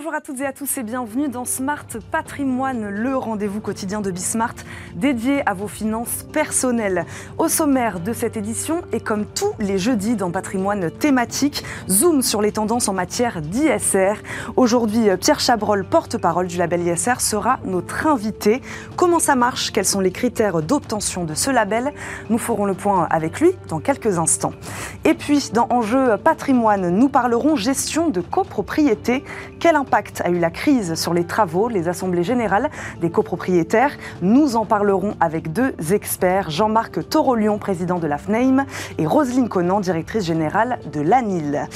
Bonjour à toutes et à tous et bienvenue dans Smart Patrimoine, le rendez-vous quotidien de Bismart dédié à vos finances personnelles. Au sommaire de cette édition, et comme tous les jeudis dans Patrimoine thématique, zoom sur les tendances en matière d'ISR. Aujourd'hui, Pierre Chabrol, porte-parole du label ISR, sera notre invité. Comment ça marche? Quels sont les critères d'obtention de ce label? Nous ferons le point avec lui dans quelques instants. Et puis, dans Enjeu Patrimoine, nous parlerons gestion de copropriété. Quel a eu la crise sur les travaux, les assemblées générales des copropriétaires Nous en parlerons avec deux experts, Jean-Marc Torolion, président de la FNAIM, et Roselyne Conan, directrice générale de l'ANIL.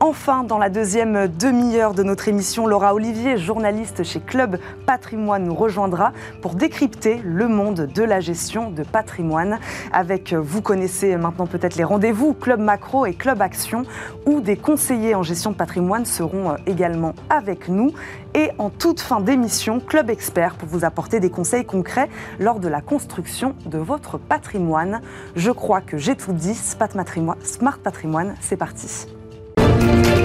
Enfin, dans la deuxième demi-heure de notre émission, Laura Olivier, journaliste chez Club Patrimoine, nous rejoindra pour décrypter le monde de la gestion de patrimoine. Avec, vous connaissez maintenant peut-être les rendez-vous, Club Macro et Club Action, où des conseillers en gestion de patrimoine seront également avec nous. Et en toute fin d'émission, Club Expert pour vous apporter des conseils concrets lors de la construction de votre patrimoine. Je crois que j'ai tout dit. Smart Patrimoine, c'est parti. Thank you.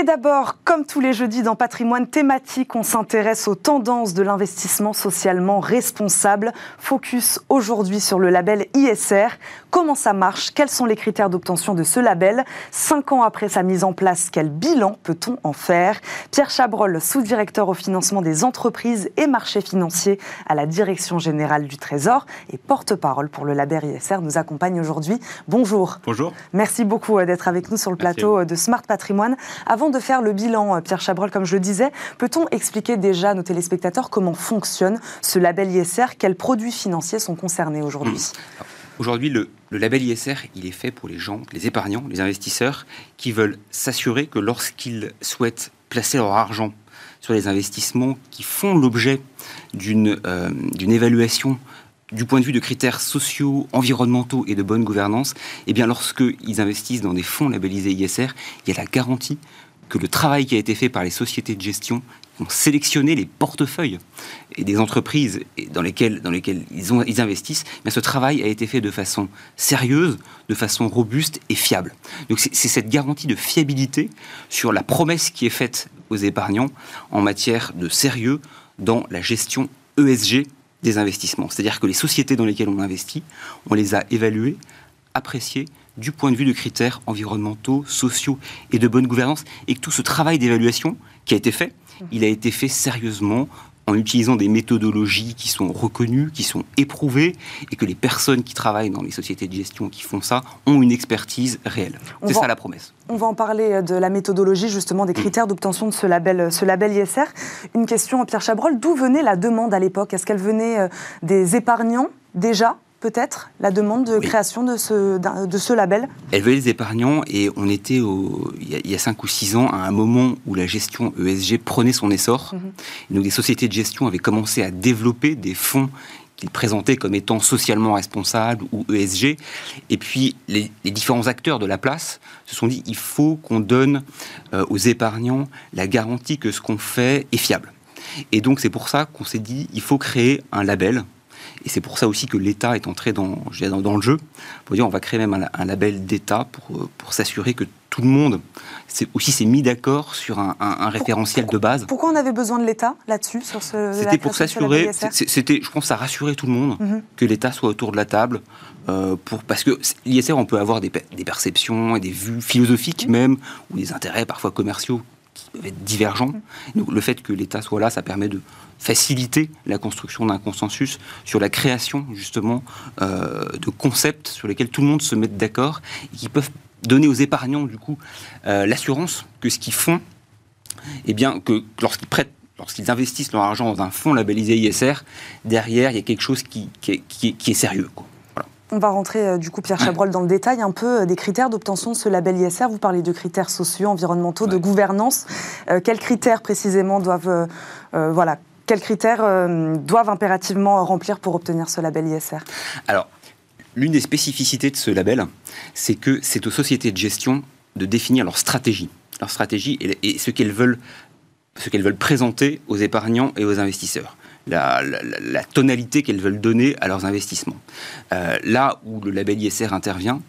Et d'abord, comme tous les jeudis dans Patrimoine thématique, on s'intéresse aux tendances de l'investissement socialement responsable. Focus aujourd'hui sur le label ISR. Comment ça marche? Quels sont les critères d'obtention de ce label? Cinq ans après sa mise en place, quel bilan peut-on en faire? Pierre Chabrol, sous-directeur au financement des entreprises et marchés financiers à la Direction générale du Trésor et porte-parole pour le label ISR, nous accompagne aujourd'hui. Bonjour. Bonjour. Merci beaucoup euh, d'être avec nous sur le plateau de Smart Patrimoine. Avant de faire le bilan, euh, Pierre Chabrol, comme je le disais, peut-on expliquer déjà à nos téléspectateurs comment fonctionne ce label ISR Quels produits financiers sont concernés aujourd'hui? Mmh. Aujourd'hui, le, label ISR, il est fait pour les gens, les épargnants, les investisseurs qui veulent s'assurer que lorsqu'ils souhaitent placer leur argent sur les investissements qui font l'objet d'une euh, évaluation du point de vue de critères sociaux, environnementaux et de bonne gouvernance, eh bien, lorsqu'ils investissent dans des fonds labellisés ISR, il y a la garantie que le travail qui a été fait par les sociétés de gestion ont sélectionné les portefeuilles et des entreprises dans lesquelles, ils, investissent, mais ce travail a été fait de façon sérieuse, de façon robuste et fiable. Donc c'est cette garantie de fiabilité sur la promesse qui est faite aux épargnants en matière de sérieux dans la gestion ESG des investissements. C'est-à-dire que les sociétés dans lesquelles on investit, on les a évaluées, appréciées du point de vue de critères environnementaux, sociaux et de bonne gouvernance, et que tout ce travail d'évaluation qui a été fait, il a été fait sérieusement en utilisant des méthodologies qui sont reconnues, qui sont éprouvées, et que les personnes qui travaillent dans les sociétés de gestion qui font ça ont une expertise réelle. C'est ça la promesse. On va en parler de la méthodologie, justement, des critères d'obtention de ce label, ce label ISR. Une question, Pierre Chabrol, d'où venait la demande à l'époque? Est-ce qu'elle venait euh, des épargnants déjà? Peut-être la demande de création de ce, de ce label Elle veut les épargnants et on était au, il, y a, 5 ou 6 ans à un moment où la gestion ESG prenait son essor. Mhm. Donc des sociétés de gestion avaient commencé à développer des fonds qu'ils présentaient comme étant socialement responsables ou ESG. Et puis les, différents acteurs de la place se sont dit il faut qu'on donne euh, aux épargnants la garantie que ce qu'on fait est fiable. Et donc c'est pour ça qu'on s'est dit il faut créer un label et c'est pour ça aussi que l'État est entré dans, dans, dans, le jeu. Pour dire, on va créer même un, label d'État pour, pour s'assurer que tout le monde aussi s'est mis d'accord sur un, référentiel de base. Pourquoi on avait besoin de l'État là-dessus sur ce C'était pour s'assurer. C'était, je pense, à rassurer tout le monde mhm. que l'État soit autour de la table. Euh, pour, parce que l'ISR, on peut avoir des, des, perceptions et des vues philosophiques mhm. même, ou des intérêts parfois commerciaux qui peuvent être divergents. Mhm. Donc, le fait que l'État soit là, ça permet de faciliter la construction d'un consensus sur la création justement euh, de concepts sur lesquels tout le monde se mette d'accord et qui peuvent donner aux épargnants du coup euh, l'assurance que ce qu'ils font, eh bien que lorsqu'ils prêtent lorsqu'ils investissent leur argent dans un fonds labellisé ISR, derrière, il y a quelque chose qui, qui, est, sérieux. On va rentrer, euh, du coup, Pierre Chabrol, dans le détail un peu des critères d'obtention de ce label ISR. Vous parlez de critères sociaux, environnementaux, de gouvernance. quels critères précisément doivent voilà, quels critères euh, doivent impérativement remplir pour obtenir ce label ISR Alors, l'une des spécificités de ce label, c'est que c'est aux sociétés de gestion de définir leur stratégie, leur stratégie et, ce qu'elles veulent, ce qu'elles veulent présenter aux épargnants et aux investisseurs. La, tonalité qu'elles veulent donner à leurs investissements. Euh, là où le label ISR intervient,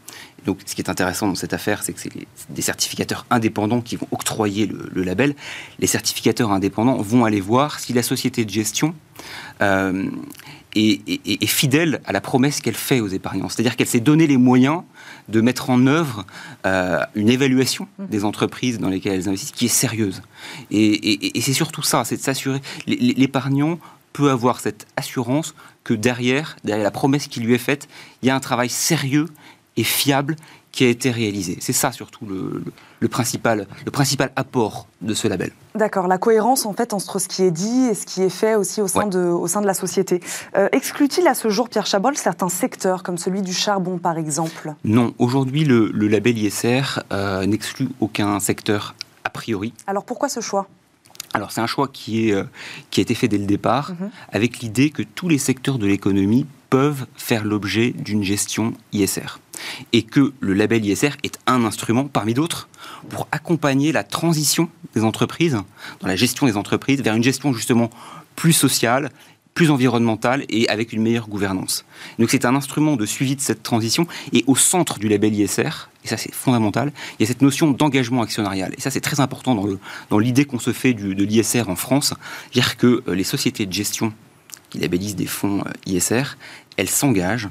Donc, ce qui est intéressant dans cette affaire, c'est que c'est des certificateurs indépendants qui vont octroyer le, label. Les certificateurs indépendants vont aller voir si la société de gestion euh, est, fidèle à la promesse qu'elle fait aux épargnants. C'est-à-dire qu'elle s'est donné les moyens de mettre en œuvre euh, une évaluation mmh. des entreprises dans lesquelles elles investissent qui est sérieuse. Et, c'est surtout ça, c'est de s'assurer. L'épargnant peut avoir cette assurance que derrière, derrière la promesse qui lui est faite, il y a un travail sérieux et fiable qui a été réalisé. C'est ça surtout le, principal, le principal apport de ce label. D'accord, la cohérence en fait entre ce qui est dit et ce qui est fait aussi au sein, de, au sein de la société. Euh, exclut-il à ce jour, Pierre Chabrol, certains secteurs comme celui du charbon par exemple? Non, aujourd'hui le, label ISR euh, n'exclut aucun secteur a priori. Alors pourquoi ce choix? Alors c'est un choix qui, est, euh, qui a été fait dès le départ, mhm. avec l'idée que tous les secteurs de l'économie peuvent faire l'objet d'une gestion ISR. Et que le label ISR est un instrument parmi d'autres pour accompagner la transition des entreprises, dans la gestion des entreprises, vers une gestion justement plus sociale, plus environnementale et avec une meilleure gouvernance. Donc c'est un instrument de suivi de cette transition et au centre du label ISR, et ça c'est fondamental, il y a cette notion d'engagement actionnarial. Et ça c'est très important dans l'idée qu'on se fait de l'ISR en France, dire que euh, les sociétés de gestion qui labellisent des fonds euh, ISR, elles s'engagent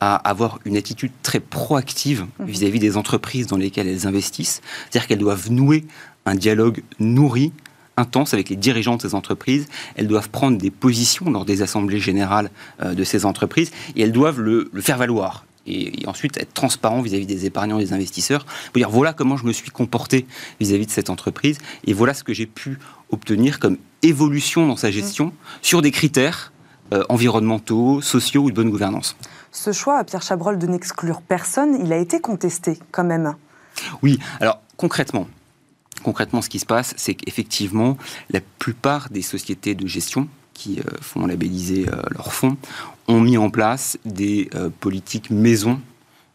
à avoir une attitude très proactive mhm. vis-à-vis des entreprises dans lesquelles elles investissent. C'est-à-dire qu'elles doivent nouer un dialogue nourri, intense avec les dirigeants de ces entreprises. Elles doivent prendre des positions lors des assemblées générales euh, de ces entreprises et elles doivent le, faire valoir. Et, ensuite être transparent vis-à-vis des épargnants et des investisseurs. Pour dire voilà comment je me suis comporté vis-à-vis de cette entreprise et voilà ce que j'ai pu obtenir comme évolution dans sa gestion mhm. sur des critères euh, environnementaux, sociaux ou de bonne gouvernance. Ce choix, Pierre Chabrol, de n'exclure personne, il a été contesté quand même. Oui, alors concrètement, concrètement ce qui se passe, c'est qu'effectivement, la plupart des sociétés de gestion qui euh, font labelliser euh, leurs fonds ont mis en place des politiques maison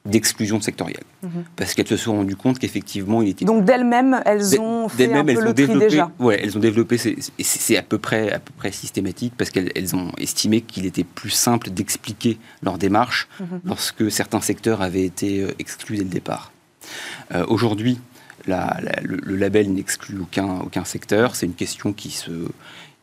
d'exclusion sectorielle. Mhm. Parce qu'elles se sont rendues compte qu'effectivement, il était... Donc d'elles-mêmes, elles ont fait un peu le tri déjà Ouais, elles ont développé, c'est à peu près, à peu près systématique, parce qu'elles ont estimé qu'il était plus simple d'expliquer leur démarche mhm. lorsque certains secteurs avaient été euh, exclus dès le départ. Euh, aujourd'hui, le, le, label n'exclut aucun, aucun secteur, c'est une question qui se,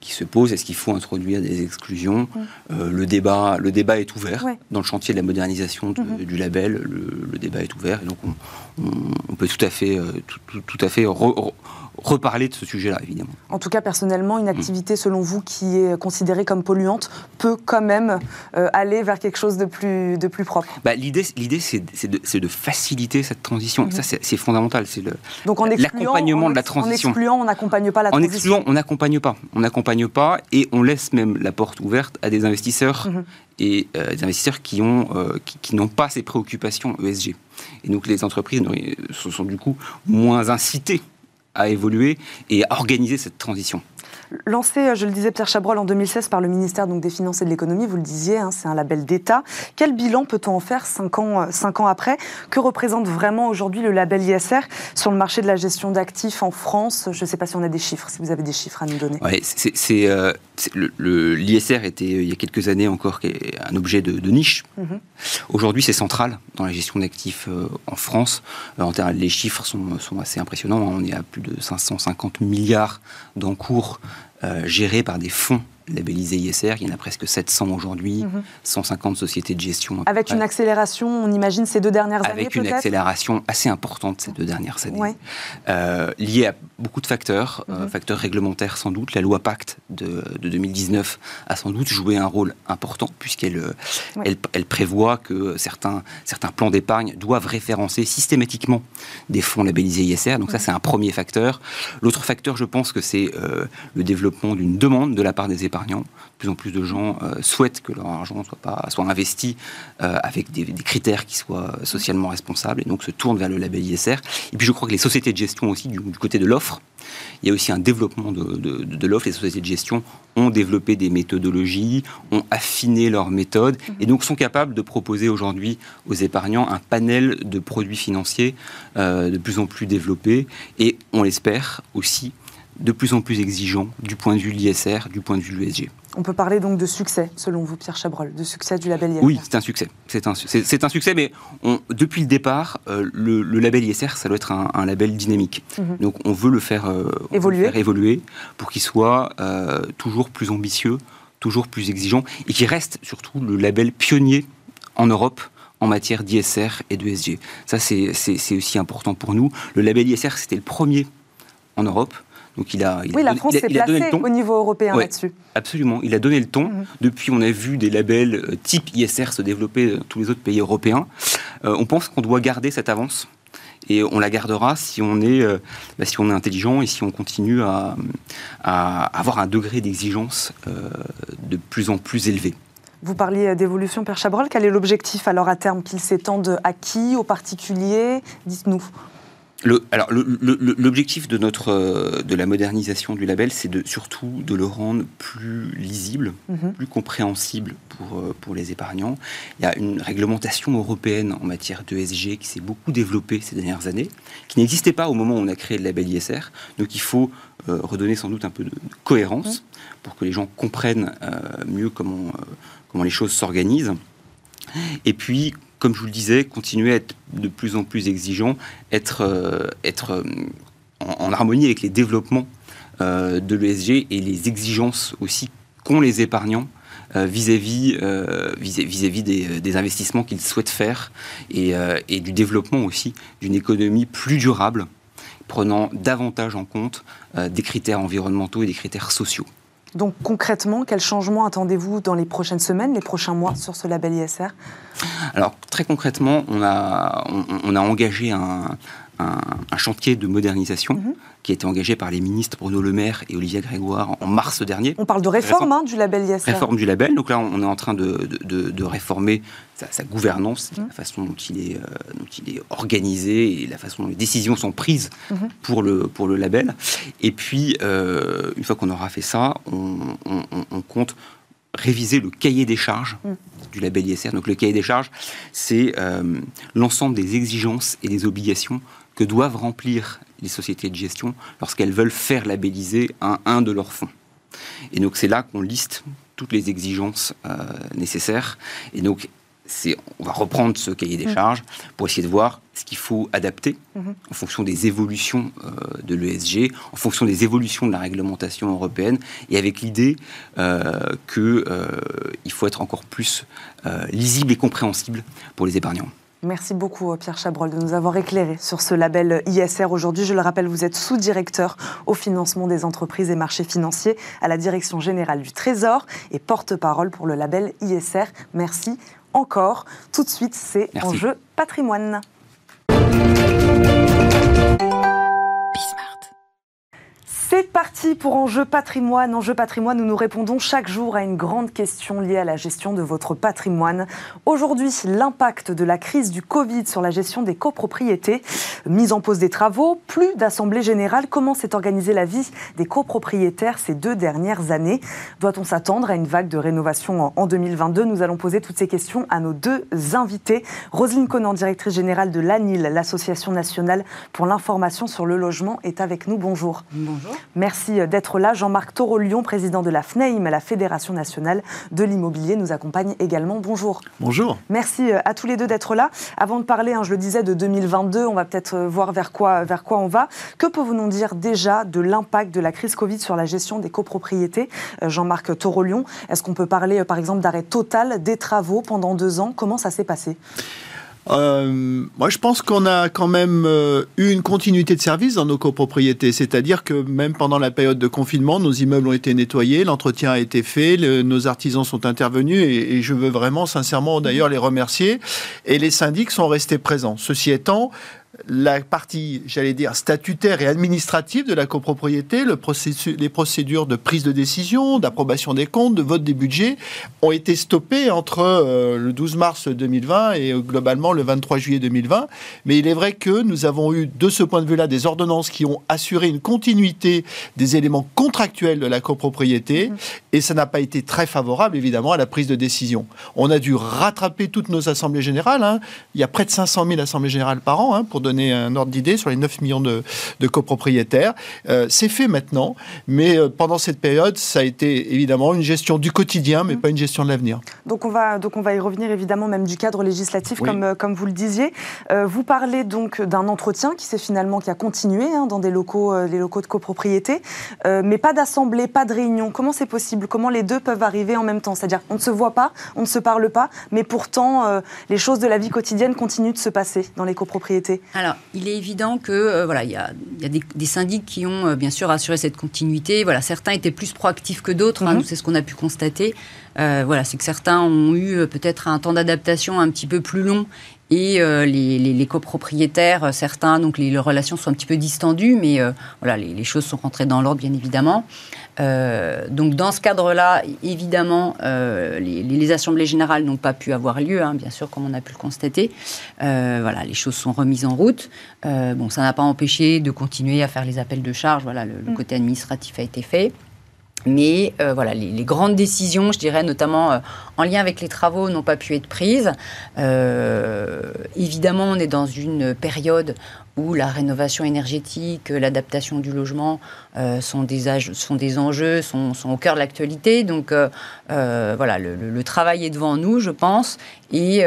qui se pose. Est-ce qu'il faut introduire des exclusions euh, le, débat, le débat est ouvert. Dans le chantier de la modernisation mm-hmm. du label, le, débat est ouvert. Et donc, on, peut tout à fait, euh, tout, à fait reparler de ce sujet-là, évidemment. En tout cas, personnellement, une activité, selon vous, qui est considérée comme polluante, peut quand même euh, aller vers quelque chose de plus, de plus propre bah, L'idée, l'idée c'est, de, de, faciliter cette transition. Mhm. Ça, c'est, fondamental. C'est le, Donc, en l'accompagnement de la transition. En excluant, on n'accompagne pas la transition. En excluant, on n'accompagne pas. On n'accompagne pas et on laisse même la porte ouverte à des investisseurs mhm. et euh, des investisseurs qui, ont, euh, qui, n'ont pas ces préoccupations ESG. Et donc, les entreprises sont du coup moins incitées à évoluer et à organiser cette transition. Lancé, euh, je le disais, Pierre Chabrol, en 2016 par le ministère donc, des Finances et de l'Économie, vous le disiez, hein, c'est un label d'État. Quel bilan peut-on en faire cinq ans, euh, cinq ans après? Que représente vraiment aujourd'hui le label ISR sur le marché de la gestion d'actifs en France? Je ne sais pas si on a des chiffres, si vous avez des chiffres à nous donner. Ouais, c'est, euh, l'ISR était, il y a quelques années encore, un objet de, niche. Mhm. Aujourd'hui, c'est central dans la gestion d'actifs en France. En termes, les chiffres sont, sont assez impressionnants. On est à plus de 550 milliards d'encours euh, gérés par des fonds labellisés ISR. Il y en a presque 700 aujourd'hui, 150 mhm. sociétés de gestion. Avec une accélération, on imagine, ces deux dernières années Avec une accélération assez importante ces deux dernières années, euh, liée à beaucoup de facteurs, euh, mhm. facteurs réglementaires sans doute. La loi Pacte de, 2019 a sans doute joué un rôle important puisqu'elle elle, prévoit que certains, certains plans d'épargne doivent référencer systématiquement des fonds labellisés ISR. Donc ça, c'est un premier facteur. L'autre facteur, je pense que c'est le développement d'une demande de la part des épargnants. Plus en plus de gens euh, souhaitent que leur argent soit, investi euh, avec des, critères qui soient socialement responsables et donc se tournent vers le label ISR. Et puis je crois que les sociétés de gestion aussi, du, côté de l'offre, il y a aussi un développement de, l'offre. Les sociétés de gestion ont développé des méthodologies, ont affiné leurs méthodes et donc sont capables de proposer aujourd'hui aux épargnants un panel de produits financiers euh, de plus en plus développés et on l'espère aussi de plus en plus exigeants du point de vue de l'ISR, du point de vue de l'ESG. On peut parler donc de succès, selon vous, Pierre Chabrol, de succès du label ISR Oui, c'est un succès. C'est un, succès, mais depuis le départ, euh, le, label ISR, ça doit être un, label dynamique. Mhm. Donc on veut le faire, euh, évoluer. évoluer pour qu'il soit euh, toujours plus ambitieux, toujours plus exigeant, et qu'il reste surtout le label pionnier en Europe en matière d'ISR et de SG. Ça, c'est aussi important pour nous. Le label ISR, c'était le premier en Europe. Donc il a, oui, la France s'est placée au niveau européen là-dessus. Absolument, il a donné le ton. Mhm. Depuis, on a vu des labels euh, type ISR se développer dans tous les autres pays européens. Euh, on pense qu'on doit garder cette avance et on la gardera si on est, euh, bah, si on est intelligent et si on continue à, avoir un degré d'exigence de plus en plus élevé. Vous parliez d'évolution, Père Chabrol. Quel est l'objectif alors à terme Qu'il s'étende à qui Aux particuliers? Dites-nous. Le, alors, l'objectif de notre euh, de la modernisation du label, c'est de, surtout de le rendre plus lisible, mhm. plus compréhensible pour, euh, pour les épargnants. Il y a une réglementation européenne en matière d'ESG qui s'est beaucoup développée ces dernières années, qui n'existait pas au moment où on a créé le label ISR. Donc, il faut euh, redonner sans doute un peu de cohérence mhm. pour que les gens comprennent mieux comment, comment les choses s'organisent. Et puis, comme je vous le disais, continuer à être de plus en plus exigeant, être, euh, euh, en, harmonie avec les développements euh, de l'ESG et les exigences aussi qu'ont les épargnants vis-à-vis des, des, investissements qu'ils souhaitent faire et, du développement aussi d'une économie plus durable, prenant davantage en compte des critères environnementaux et des critères sociaux. Donc concrètement, quel changement attendez-vous dans les prochaines semaines, les prochains mois sur ce label ISR Alors très concrètement, on a, on, a engagé un, un, chantier de modernisation mhm. qui a été engagé par les ministres Bruno Le Maire et Olivier Grégoire en mars dernier. On parle de réforme hein, du label ISR. Réforme du label. Donc là, on est en train de, de, réformer sa, gouvernance, mhm. la façon dont il, est, euh, dont il est organisé et la façon dont les décisions sont prises mhm. pour, le, pour le label. Et puis, euh, une fois qu'on aura fait ça, on, on compte réviser le cahier des charges du label ISR. Donc le cahier des charges, c'est euh, l'ensemble des exigences et des obligations que doivent remplir les sociétés de gestion lorsqu'elles veulent faire labelliser un, un de leurs fonds. Et donc c'est là qu'on liste toutes les exigences euh, nécessaires. Et donc on va reprendre ce cahier des mm. charges pour essayer de voir ce qu'il faut adapter mm-hmm. en fonction des évolutions euh, de l'ESG, en fonction des évolutions de la réglementation européenne, et avec l'idée euh, qu'il euh, faut être encore plus lisible et compréhensible pour les épargnants. Merci beaucoup Pierre Chabrol de nous avoir éclairé sur ce label ISR aujourd'hui. Je le rappelle, vous êtes sous-directeur au financement des entreprises et marchés financiers à la Direction générale du Trésor et porte-parole pour le label ISR. Merci encore. Tout de suite, c'est Enjeu patrimoine. C'est parti pour Enjeu patrimoine. Enjeu patrimoine, nous nous répondons chaque jour à une grande question liée à la gestion de votre patrimoine. Aujourd'hui, l'impact de la crise du Covid sur la gestion des copropriétés. Mise en pause des travaux, plus d'assemblée générale. Comment s'est organisée la vie des copropriétaires ces deux dernières années? Doit-on s'attendre à une vague de rénovation en 2022 Nous allons poser toutes ces questions à nos deux invités. Roselyne Conan, directrice générale de l'ANIL, l'Association nationale pour l'information sur le logement, est avec nous. Bonjour. Bonjour. Merci d'être là. Jean-Marc Toro-Lyon, président de la FNEIM, la Fédération nationale de l'immobilier, nous accompagne également. Bonjour. Bonjour. Merci euh, à tous les deux d'être là. Avant de parler, hein, je le disais, de 2022, on va peut-être euh, voir vers quoi, vers quoi on va. Que pouvons-nous dire déjà de l'impact de la crise Covid sur la gestion des copropriétés euh, Jean-Marc Toro-Lyon, est-ce qu'on peut parler par exemple d'arrêt total des travaux pendant deux ans? Comment ça s'est passé? Euh, moi, je pense qu'on a quand même euh, eu une continuité de service dans nos copropriétés. C'est-à-dire que même pendant la période de confinement, nos immeubles ont été nettoyés, l'entretien a été fait, nos artisans sont intervenus et, et, je veux vraiment sincèrement d'ailleurs les remercier. Et les syndics sont restés présents. Ceci étant, la partie, j'allais dire, statutaire et administrative de la copropriété, le les procédures de prise de décision, d'approbation des comptes, de vote des budgets, ont été stoppées entre euh, le 12 mars 2020 et euh, globalement le 23 juillet 2020. Mais il est vrai que nous avons eu, de ce point de vue-là, des ordonnances qui ont assuré une continuité des éléments contractuels de la copropriété, mmh. et ça n'a pas été très favorable, évidemment, à la prise de décision. On a dû rattraper toutes nos assemblées générales. Hein. Il y a près de 500 000 assemblées générales par an, hein, pour donner un ordre d'idée sur les 9 millions de, copropriétaires. c'est fait maintenant, mais pendant cette période, ça a été évidemment une gestion du quotidien, mais mmh. pas une gestion de l'avenir. Donc on va donc on va y revenir évidemment même du cadre législatif comme comme vous le disiez. vous parlez donc d'un entretien qui s'est finalement qui a continué hein, dans des locaux les locaux de copropriété, mais pas d'assemblée, pas de réunion. Comment c'est possible? Comment les deux peuvent arriver en même temps? C'est-à-dire on ne se voit pas, on ne se parle pas, mais pourtant euh, les choses de la vie quotidienne continuent de se passer dans les copropriétés. Alors il est évident que euh, voilà il y a, des, syndics qui ont euh, bien sûr assuré cette continuité. Voilà certains étaient plus proactifs que d'autres. Hein, mhm. c'est ce qu'on a pu constater. voilà, c'est que certains ont eu peut-être un temps d'adaptation un petit peu plus long et euh, les, copropriétaires, euh, certains, donc les, relations sont un petit peu distendues, mais euh, voilà, les, choses sont rentrées dans l'ordre, bien évidemment. donc dans ce cadre-là, évidemment, les, assemblées générales n'ont pas pu avoir lieu, hein, bien sûr, comme on a pu le constater. voilà, les choses sont remises en route. bon, ça n'a pas empêché de continuer à faire les appels de charge. Voilà, le, le mm. côté administratif a été fait. Mais euh, voilà, les, grandes décisions, je dirais notamment euh, en lien avec les travaux, n'ont pas pu être prises. Euh, évidemment, on est dans une période où la rénovation énergétique, l'adaptation du logement euh, sont, des sont des enjeux, sont, sont au cœur de l'actualité. Donc euh, euh, voilà, le, travail est devant nous, je pense. Et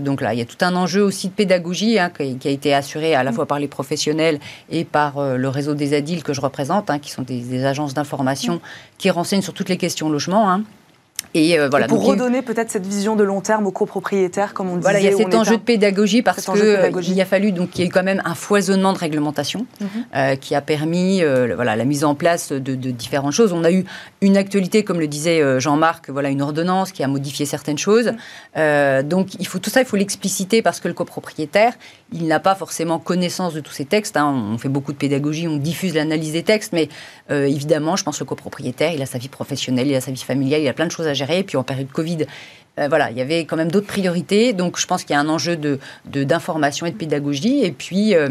donc là, il y a tout un enjeu aussi de pédagogie hein, qui, a été assuré à la fois par les professionnels et par le réseau des ADIL que je représente, hein, qui sont des, agences d'information qui renseignent sur toutes les questions logement. Hein. Et, euh, voilà, pour redonner peut-être cette vision de long terme aux copropriétaires, comme on disait. Voilà, il y a cet enjeu de pédagogie parce qu'il a fallu donc il y a eu quand même un foisonnement de réglementation mhm. euh, qui a permis euh, voilà la mise en place de, différentes choses. On a eu une actualité, comme le disait Jean-Marc, voilà une ordonnance qui a modifié certaines choses. Mhm. donc il faut tout ça, il faut l'expliciter parce que le copropriétaire, il n'a pas forcément connaissance de tous ces textes. Hein. On fait beaucoup de pédagogie, on diffuse l'analyse des textes, mais évidemment, je pense que le copropriétaire, il a sa vie professionnelle, il a sa vie familiale, il a plein de choses à gérer et puis en période Covid, euh, voilà, il y avait quand même d'autres priorités. Donc je pense qu'il y a un enjeu de, d'information et de pédagogie. Et puis. Euh,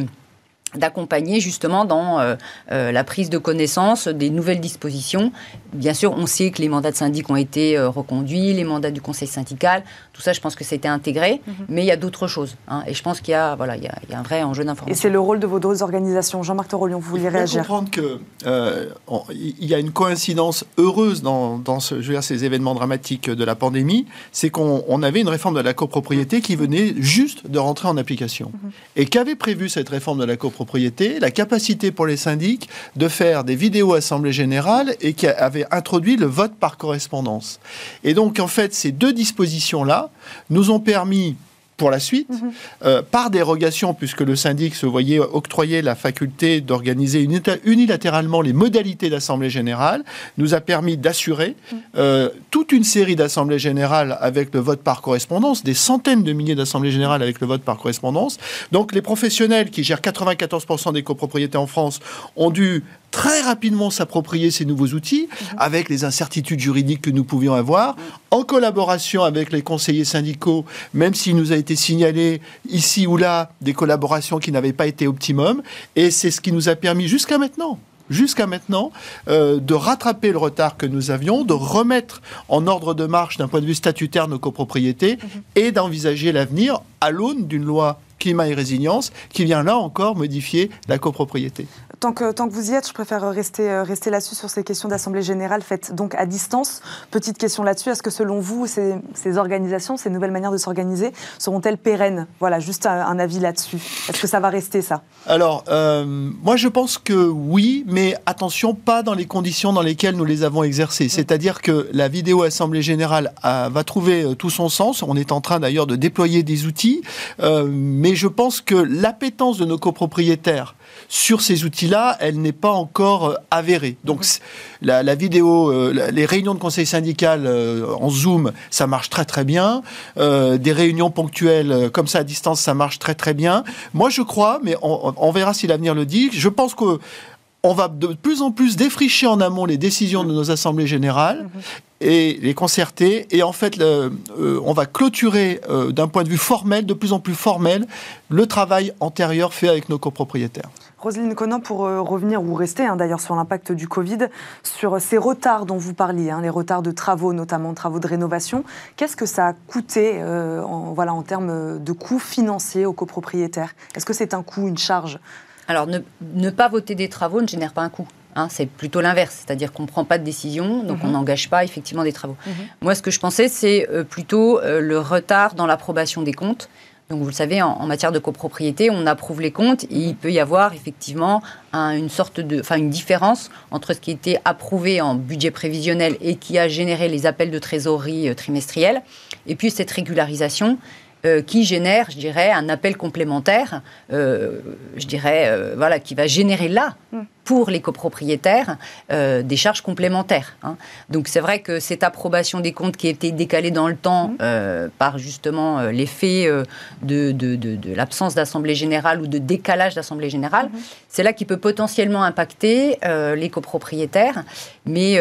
d'accompagner justement dans euh, euh, la prise de connaissance des nouvelles dispositions. Bien sûr, on sait que les mandats de syndic ont été euh, reconduits, les mandats du conseil syndical, tout ça, je pense que c'était intégré, mhm. mais il y a d'autres choses. Hein, et je pense qu'il y a, voilà, il y a, il y a un vrai enjeu d'information. Et c'est le rôle de vos deux organisations. Jean-Marc Torolion, vous vouliez réagir Il faut comprendre qu'il y a une coïncidence heureuse dans, dans ce, je veux dire, ces événements dramatiques de la pandémie, c'est qu'on avait une réforme de la copropriété qui venait juste de rentrer en application. Mhm. Et qu'avait prévu cette réforme de la copropriété la capacité pour les syndics de faire des vidéos assemblées générales et qui avait introduit le vote par correspondance. Et donc, en fait, ces deux dispositions-là nous ont permis pour la suite, mhm. euh, par dérogation, puisque le syndic se voyait octroyer la faculté d'organiser unilatéralement les modalités d'assemblée générale, nous a permis d'assurer mhm. euh, toute une série d'assemblées générales avec le vote par correspondance, des centaines de milliers d'assemblées générales avec le vote par correspondance. Donc les professionnels qui gèrent 94% des copropriétés en France ont dû très rapidement s'approprier ces nouveaux outils mhm. avec les incertitudes juridiques que nous pouvions avoir, en collaboration avec les conseillers syndicaux, même s'il nous a été signalé ici ou là des collaborations qui n'avaient pas été optimum. Et c'est ce qui nous a permis jusqu'à maintenant jusqu'à maintenant, euh, de rattraper le retard que nous avions, de remettre en ordre de marche d'un point de vue statutaire nos copropriétés mhm. et d'envisager l'avenir à l'aune d'une loi climat et résilience qui vient là encore modifier la copropriété. Tant que, tant que vous y êtes, je préfère rester, euh, rester là-dessus sur ces questions d'Assemblée générale faites donc à distance. Petite question là-dessus, est-ce que selon vous, ces, ces, organisations, ces nouvelles manières de s'organiser, seront-elles pérennes? Voilà, juste un, avis là-dessus. Est-ce que ça va rester ça? Alors, euh, moi je pense que oui, mais attention, pas dans les conditions dans lesquelles nous les avons exercées. C'est-à-dire que la vidéo Assemblée générale va trouver euh, tout son sens. On est en train d'ailleurs de déployer des outils, mais je pense que l'appétence de nos copropriétaires sur ces outils-là, elle n'est pas encore euh, avérée. Donc mhm. la, vidéo, euh, les réunions de conseil syndical euh, en Zoom, ça marche très très bien. des réunions ponctuelles comme ça à distance, ça marche très très bien. Moi je crois, mais on, verra si l'avenir le dit, je pense que on va de plus en plus défricher en amont les décisions de nos assemblées générales mhm. Et les concerter. Et en fait, on va clôturer d'un point de vue formel, de plus en plus formel, le travail antérieur fait avec nos copropriétaires. Roselyne Conan, pour euh, revenir ou rester hein, d'ailleurs sur l'impact du Covid, sur ces retards dont vous parliez, hein, les retards de travaux, notamment travaux de rénovation, qu'est-ce que ça a coûté euh, en, voilà, en termes de coûts financiers aux copropriétaires? Est-ce que c'est un coût, une charge? Alors, ne, pas voter des travaux ne génère pas un coût. Hein, c'est plutôt l'inverse, c'est-à-dire qu'on ne prend pas de décision, donc on mhm. n'engage pas effectivement des travaux. Mhm. Moi, ce que je pensais, c'est euh, plutôt le retard dans l'approbation des comptes. Donc vous le savez, en, matière de copropriété, on approuve les comptes et il peut y avoir effectivement une sorte de, enfin une différence entre ce qui était approuvé en budget prévisionnel et qui a généré les appels de trésorerie euh, trimestriels, et puis cette régularisation euh, qui génère, je dirais, un appel complémentaire, euh, je dirais, euh, voilà, qui va générer là, mm. pour les copropriétaires, des charges complémentaires. Hein. Donc c'est vrai que cette approbation des comptes qui a été décalée dans le temps mm. par justement l'effet de, de, de, l'absence d'assemblée générale ou de décalage d'assemblée générale, mm-hmm. c'est là qui peut potentiellement impacter les copropriétaires. Mais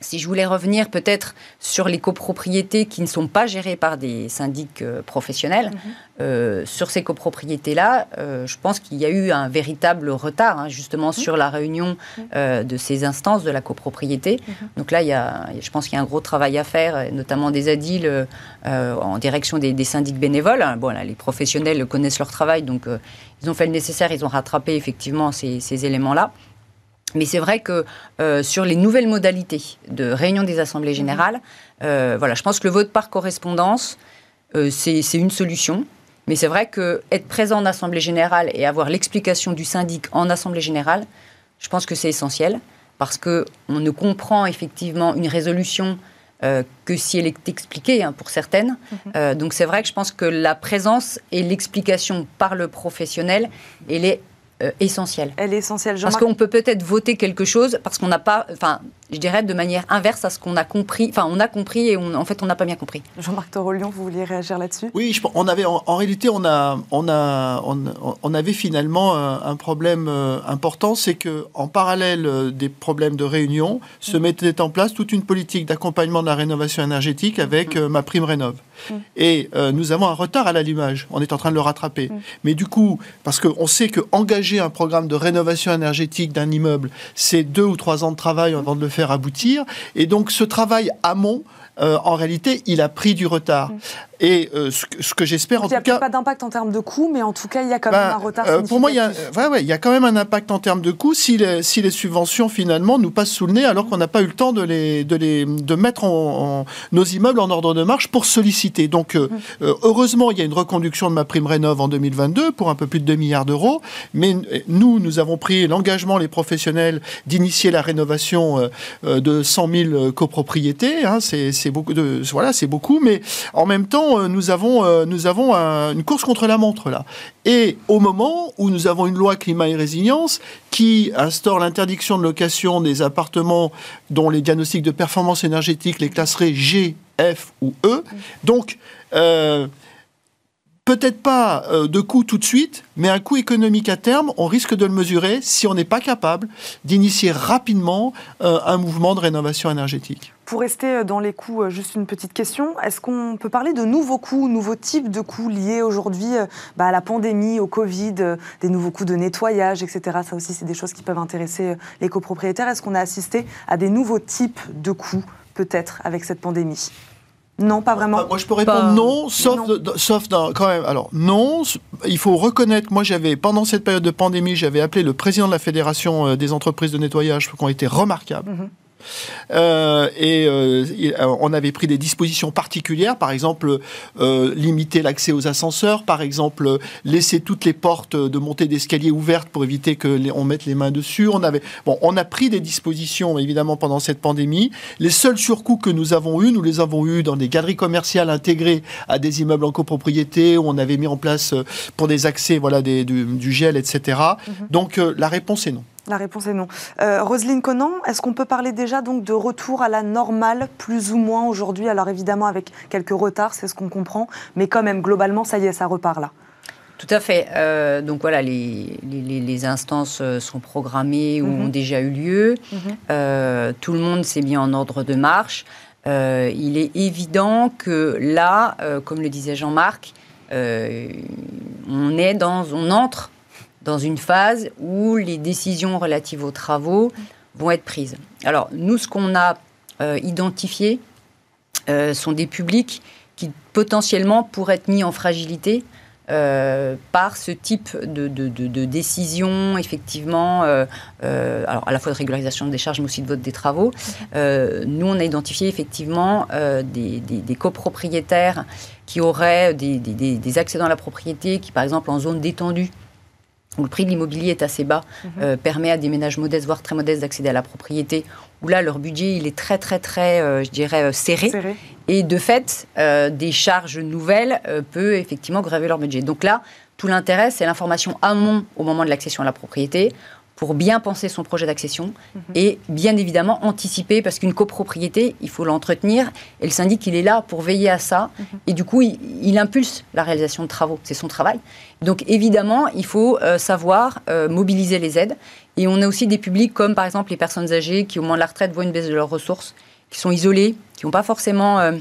si je voulais revenir peut-être sur les copropriétés qui ne sont pas gérées par des syndics euh, professionnels, mhm. euh, sur ces copropriétés-là, euh, je pense qu'il y a eu un véritable retard hein, justement mhm. sur la réunion mhm. de ces instances de la copropriété. Donc là, il y a, je pense qu'il y a un gros travail à faire, notamment des ADIL en direction des, syndics bénévoles. Bon, là, les professionnels connaissent leur travail, donc ils ont fait le nécessaire, ils ont rattrapé effectivement ces, ces éléments-là. Mais c'est vrai que euh, sur les nouvelles modalités de réunion des assemblées générales, euh, voilà, je pense que le vote par correspondance, euh, c'est une solution. Mais c'est vrai que être présent en assemblée générale et avoir l'explication du syndic en assemblée générale, je pense que c'est essentiel parce que on ne comprend effectivement une résolution que si elle est expliquée hein, pour certaines. Mhm. donc c'est vrai que je pense que la présence et l'explication par le professionnel, elle est essentielle. Elle est essentielle. Parce qu'on peut peut-être voter quelque chose parce qu'on n'a pas, enfin, je dirais de manière inverse à ce qu'on a compris. Enfin, on a compris et en fait, on n'a pas bien compris. Jean-Marc Torolion, vous vouliez réagir là-dessus? Oui, on avait, en, réalité, on a, on a, on, avait finalement un, problème euh, important, c'est que en parallèle euh, des problèmes de réunion, se mm. mettait en place toute une politique d'accompagnement de la rénovation énergétique avec mm. ma prime rénov. Mm. Et nous avons un retard à l'allumage. On est en train de le rattraper. Mais du coup, parce qu'on sait que engager un programme de rénovation énergétique d'un immeuble, c'est deux ou trois ans de travail avant de le faire aboutir. Et donc ce travail amont, euh, en réalité, il a pris du retard. Et euh, ce, que, j'espère en tout cas. Il n'y a pas d'impact en termes de coûts, mais en tout cas, il y a quand même ben, un retard. Euh, pour moi, il y, a, ouais, il y a quand même un impact en termes de coûts si les, si les subventions finalement nous passent sous le nez alors qu'on n'a pas eu le temps de, les, de, les, de mettre en, nos immeubles en ordre de marche pour solliciter. Donc, euh, mm. heureusement, il y a une reconduction de ma prime rénov en 2022 pour un peu plus de 2 milliards d'euros. Mais nous, nous avons pris l'engagement, les professionnels, d'initier la rénovation de 100 000 copropriétés. Hein, c'est beaucoup, de, voilà, c'est beaucoup. Mais en même temps, euh, nous avons, euh, avons une course contre la montre là. Et au moment où nous avons une loi climat et résilience qui instaure l'interdiction de location des appartements dont les diagnostics de performance énergétique les classeraient G, F ou E, donc euh, peut-être pas de coût tout de suite, mais un coût économique à terme, on risque de le mesurer si on n'est pas capable d'initier rapidement un mouvement de rénovation énergétique. Pour rester euh, dans les coûts, euh, juste une petite question. Est-ce qu'on peut parler de nouveaux coûts, nouveaux types de coûts liés aujourd'hui euh, bah, à la pandémie, au Covid, des nouveaux coûts de nettoyage, etc. Ça aussi, c'est des choses qui peuvent intéresser les copropriétaires. Est-ce qu'on a assisté à des nouveaux types de coûts, peut-être, avec cette pandémie? Non, pas vraiment. Moi, je peux répondre non, sauf, sauf dans, quand même. Alors, non, il faut reconnaître, moi, j'avais, pendant cette période de pandémie, j'avais appelé le président de la Fédération des entreprises de nettoyage, qui ont été remarquables. Mhm. Euh, et euh, on avait pris des dispositions particulières, par exemple euh, limiter l'accès aux ascenseurs, par exemple laisser toutes les portes de montée d'escalier ouvertes pour éviter que on mette les mains dessus. On avait bon, on a pris des dispositions évidemment pendant cette pandémie. Les seuls surcoûts que nous avons eus, nous les avons eus dans des galeries commerciales intégrées à des immeubles en copropriété où on avait mis en place pour des accès voilà des, du, gel, etc. Mhm. Donc la réponse est non. La réponse est non. Euh, Roselyne Conan, est-ce qu'on peut parler déjà donc de retour à la normale, plus ou moins aujourd'hui? Alors évidemment avec quelques retards, c'est ce qu'on comprend, mais quand même globalement, ça y est, ça repart là. Tout à fait. Euh, donc voilà, les, les, instances euh, sont programmées ou mhm. ont déjà eu lieu. Mhm. tout le monde s'est mis en ordre de marche. il est évident que là, comme le disait Jean-Marc, on est dans, on entre dans une phase où les décisions relatives aux travaux vont être prises. Alors, nous, ce qu'on a euh, identifié euh, sont des publics qui potentiellement pourraient être mis en fragilité euh, par ce type de, de, décision, effectivement, alors à la fois de régularisation des charges, mais aussi de vote des travaux. nous, on a identifié effectivement des, copropriétaires qui auraient des, accédants à la propriété, qui par exemple en zone détendue, où le prix de l'immobilier est assez bas, mhm. euh, permet à des ménages modestes, voire très modestes, d'accéder à la propriété, où là, leur budget, il est très, très, très, euh, je dirais, euh, serré. Et de fait, des charges nouvelles peut effectivement graver leur budget. Donc là, tout l'intérêt, c'est l'information amont au moment de l'accession à la propriété pour bien penser son projet d'accession mhm. et bien évidemment anticiper, parce qu'une copropriété, il faut l'entretenir, et le syndic, il est là pour veiller à ça, mhm. et du coup, il, impulse la réalisation de travaux, c'est son travail. Donc évidemment, il faut euh, savoir euh, mobiliser les aides, et on a aussi des publics comme par exemple les personnes âgées qui au moment de la retraite voient une baisse de leurs ressources, qui sont isolées, qui n'ont pas forcément euh,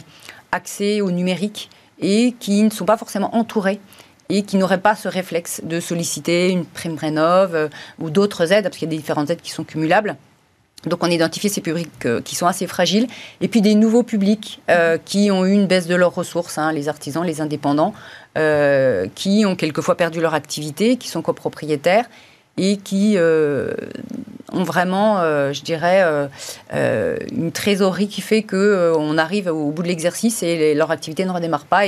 accès au numérique, et qui ne sont pas forcément entourés et qui n'auraient pas ce réflexe de solliciter une prime rénov euh, ou d'autres aides, parce qu'il y a des différentes aides qui sont cumulables. Donc on identifie ces publics euh, qui sont assez fragiles, et puis des nouveaux publics euh, qui ont eu une baisse de leurs ressources, hein, les artisans, les indépendants, qui ont quelquefois perdu leur activité, qui sont copropriétaires et qui ont vraiment, je dirais, une trésorerie qui fait qu'on arrive au bout de l'exercice et leur activité ne redémarre pas.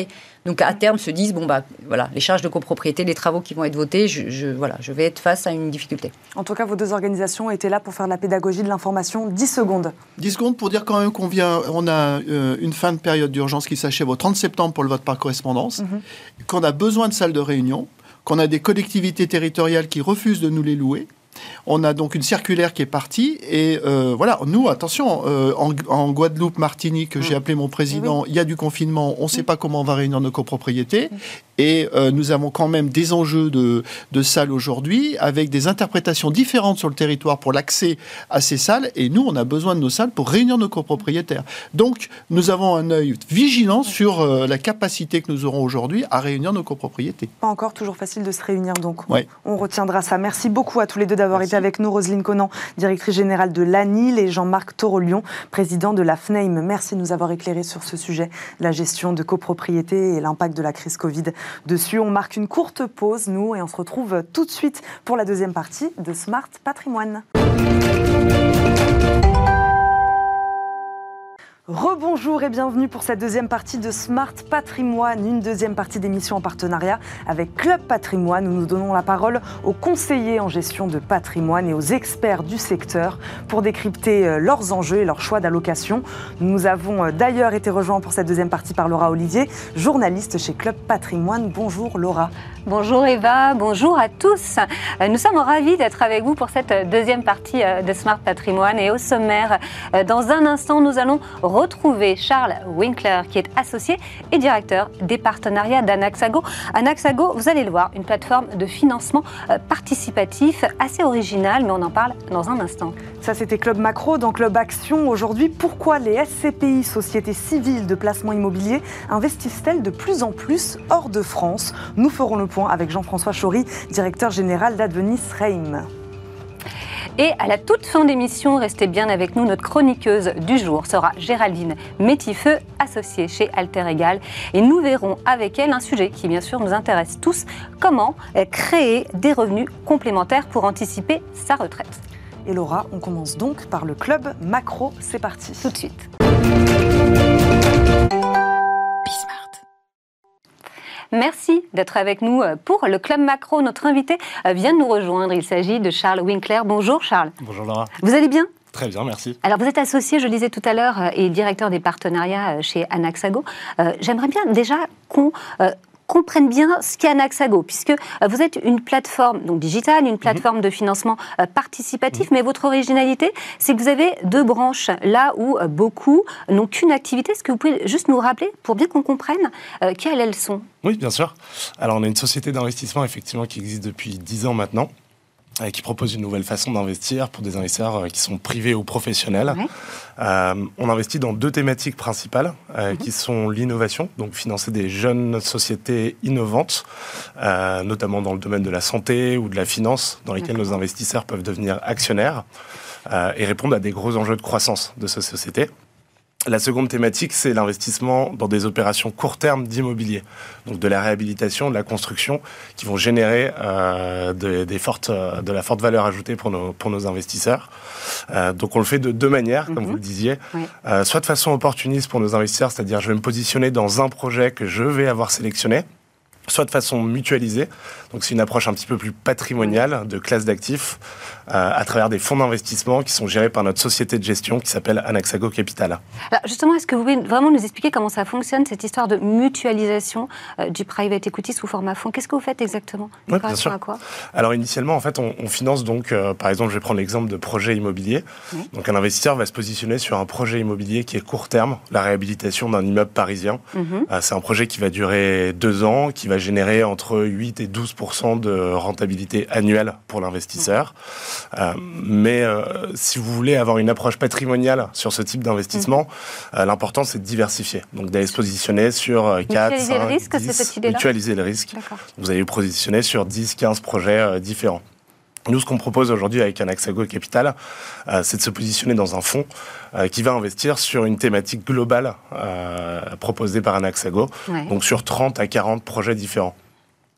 Donc à terme se disent bon bah voilà les charges de copropriété, les travaux qui vont être votés, je, voilà je vais être face à une difficulté. En tout cas, vos deux organisations étaient là pour faire de la pédagogie de l'information. 10 secondes. 10 secondes pour dire quand même qu'on vient, on a euh, une fin de période d'urgence qui s'achève au 30 septembre pour le vote par correspondance, mhm. qu'on a besoin de salles de réunion, qu'on a des collectivités territoriales qui refusent de nous les louer on a donc une circulaire qui est partie. Et euh, voilà, nous, attention, euh, en, Guadeloupe, Martinique, j'ai mm. appelé mon président, il y a du confinement, on ne sait mm. pas comment on va réunir nos copropriétés. Mm. Et euh, nous avons quand même des enjeux de, salles aujourd'hui, avec des interprétations différentes sur le territoire pour l'accès à ces salles. Et nous, on a besoin de nos salles pour réunir nos copropriétaires. Donc, nous avons un œil vigilant sur la capacité que nous aurons aujourd'hui à réunir nos copropriétés. Pas encore toujours facile de se réunir, donc on retiendra ça. Merci beaucoup à tous les deux d'avoir été avec nous. Roselyne Conan, directrice générale de l'ANIL, et Jean-Marc Torolion, président de la FNEIM. Merci de nous avoir éclairé sur ce sujet, la gestion de copropriété et l'impact de la crise Covid dessus. On marque une courte pause, nous, et on se retrouve tout de suite pour la deuxième partie de Smart Patrimoine. Rebonjour et bienvenue pour cette deuxième partie de Smart Patrimoine, une deuxième partie d'émission en partenariat avec Club Patrimoine où nous donnons la parole aux conseillers en gestion de patrimoine et aux experts du secteur pour décrypter euh, leurs enjeux et leurs choix d'allocation. Nous avons euh, d'ailleurs été rejoints pour cette deuxième partie par Laura Olivier, journaliste chez Club Patrimoine. Bonjour Laura. Bonjour Eva, bonjour à tous. Euh, nous sommes ravis d'être avec vous pour cette deuxième partie de Smart Patrimoine et au sommaire, dans un instant, nous allons retrouver Charles Winkler, qui est associé et directeur des partenariats d'Anaxago. Anaxago, vous allez le voir, une plateforme de financement euh, participatif assez originale, mais on en parle dans un instant. Ça, c'était Club Macro. Dans Club Action, aujourd'hui, pourquoi les SCPI, sociétés civiles de placement immobilier, investissent-elles de plus en plus hors de France? Nous ferons le point avec Jean-François Chaury, directeur général d'Advenis Reim. Et à la toute fin d'émission, restez bien avec nous, notre chroniqueuse du jour sera Géraldine Métifeux, associée chez Alter Egal. Et nous verrons avec elle un sujet qui, bien sûr, nous intéresse tous comment créer des revenus complémentaires pour anticiper sa retraite. Et Laura, on commence donc par le club macro. C'est parti. Tout de suite. Merci d'être avec nous euh, pour le Club Macro. Notre invité euh, vient de nous rejoindre. Il s'agit de Charles Winkler. Bonjour Charles. Bonjour Laura. Vous allez bien? Très bien, merci. Alors, vous êtes associé, je le disais tout à l'heure, euh, et directeur des partenariats chez Anaxago. J'aimerais bien déjà qu'on comprennent bien ce qu'est Anaxago, puisque euh, vous êtes une plateforme donc digitale, une plateforme mhm. de financement euh, participatif, mhm. mais votre originalité, c'est que vous avez deux branches, là où euh, beaucoup n'ont qu'une activité. Est-ce que vous pouvez juste nous rappeler, pour bien qu'on comprenne, quelles elles sont? Oui, bien sûr. Alors, on a une société d'investissement, effectivement, qui existe depuis 10 ans maintenant, qui propose une nouvelle façon d'investir pour des investisseurs qui sont privés ou professionnels. on investit dans deux thématiques principales mhm. qui sont l'innovation, donc financer des jeunes sociétés innovantes, notamment dans le domaine de la santé ou de la finance, dans lesquelles nos investisseurs peuvent devenir actionnaires et répondre à des gros enjeux de croissance de ces sociétés. La seconde thématique, c'est l'investissement dans des opérations court terme d'immobilier, donc de la réhabilitation, de la construction, qui vont générer euh, des fortes, euh, de la forte valeur ajoutée pour nos, pour nos investisseurs. Euh, donc on le fait de deux manières, comme mhm. vous le disiez, euh, soit de façon opportuniste pour nos investisseurs, c'est-à-dire je vais me positionner dans un projet que je vais avoir sélectionné, soit de façon mutualisée. Donc c'est une approche un petit peu plus patrimoniale de classe d'actifs à travers des fonds d'investissement qui sont gérés par notre société de gestion qui s'appelle Anaxago Capital. Alors justement, est-ce que vous pouvez vraiment nous expliquer comment ça fonctionne, cette histoire de mutualisation euh, du private equity sous format fonds? Qu'est-ce que vous faites exactement? Oui, bien sûr. À quoi? Alors initialement, en fait, on, finance donc, euh, par exemple, je vais prendre l'exemple de projets immobiliers. Donc un investisseur va se positionner sur un projet immobilier qui est court terme, la réhabilitation d'un immeuble parisien. Mhm. c'est un projet qui va durer deux ans, qui va générer entre 8 et 12% de rentabilité annuelle pour l'investisseur. Euh, mais euh, si vous voulez avoir une approche patrimoniale sur ce type d'investissement, mm. euh, l'important c'est de diversifier. Donc d'aller se positionner sur 4, 5, le risque, 10, mutualiser le risque. Vous allez vous positionner sur 10, 15 projets différents. Nous, ce qu'on propose aujourd'hui avec un Axago Capital, c'est de se positionner dans un fonds qui va investir sur une thématique globale proposée par un Axago, donc sur 30 à 40 projets différents.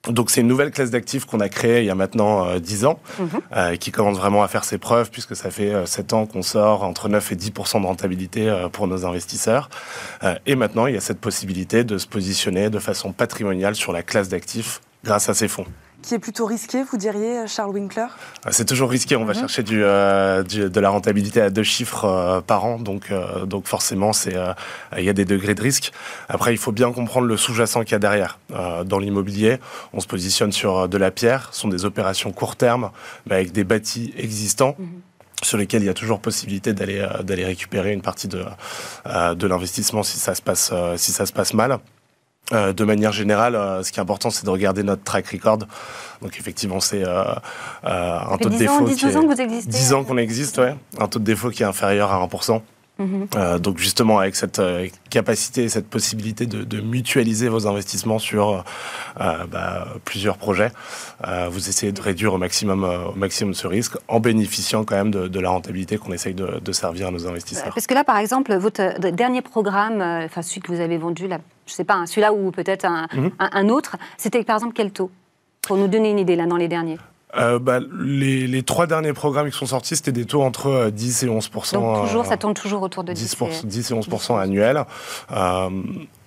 Donc c'est une nouvelle classe d'actifs qu'on a créée il y a maintenant euh, 10 ans, mhm. euh, qui commence vraiment à faire ses preuves, puisque ça fait euh, 7 ans qu'on sort entre 9 et 10% de rentabilité euh, pour nos investisseurs. Euh, et maintenant, il y a cette possibilité de se positionner de façon patrimoniale sur la classe d'actifs grâce à ces fonds qui est plutôt risqué, vous diriez, Charles Winkler? Ah, C'est toujours risqué. On va mhm. chercher euh, du, de la rentabilité à deux chiffres euh, par an. Donc, euh, donc forcément, il y a des degrés de risque. Après, il faut bien comprendre le sous-jacent qu'il y a derrière. dans l'immobilier, on se positionne sur de la pierre. Ce sont des opérations court terme, mais avec des bâtis existants. Mhm. sur lesquels il y a toujours possibilité d'aller d'aller récupérer une partie de de l'investissement si ça se passe si ça se passe mal. Euh, de manière générale, euh, ce qui est important, c'est de regarder notre track record. Donc effectivement, c'est euh, un taux de défaut. 10 ans que vous existez 10 ans qu'on existe, ouais. Un taux de défaut qui est inférieur à 1%. Euh, donc justement avec cette euh, capacité, cette possibilité de, mutualiser vos investissements sur euh, bah, plusieurs projets, vous essayez de réduire au maximum, au maximum ce risque en bénéficiant quand même de, la rentabilité qu'on essaye de, servir à nos investisseurs. Parce que là, par exemple, votre dernier programme, enfin celui que vous avez vendu, là, je sais pas, hein, celui-là ou peut-être mhm. un, un, autre, c'était par exemple quel taux? Pour nous donner une idée là dans les derniers euh, bah, les, les, trois derniers programmes qui sont sortis, c'était des taux entre 10 euh, et 11 Donc toujours, ça tourne toujours autour de 10, 10, 10 et 11% annuels. Euh,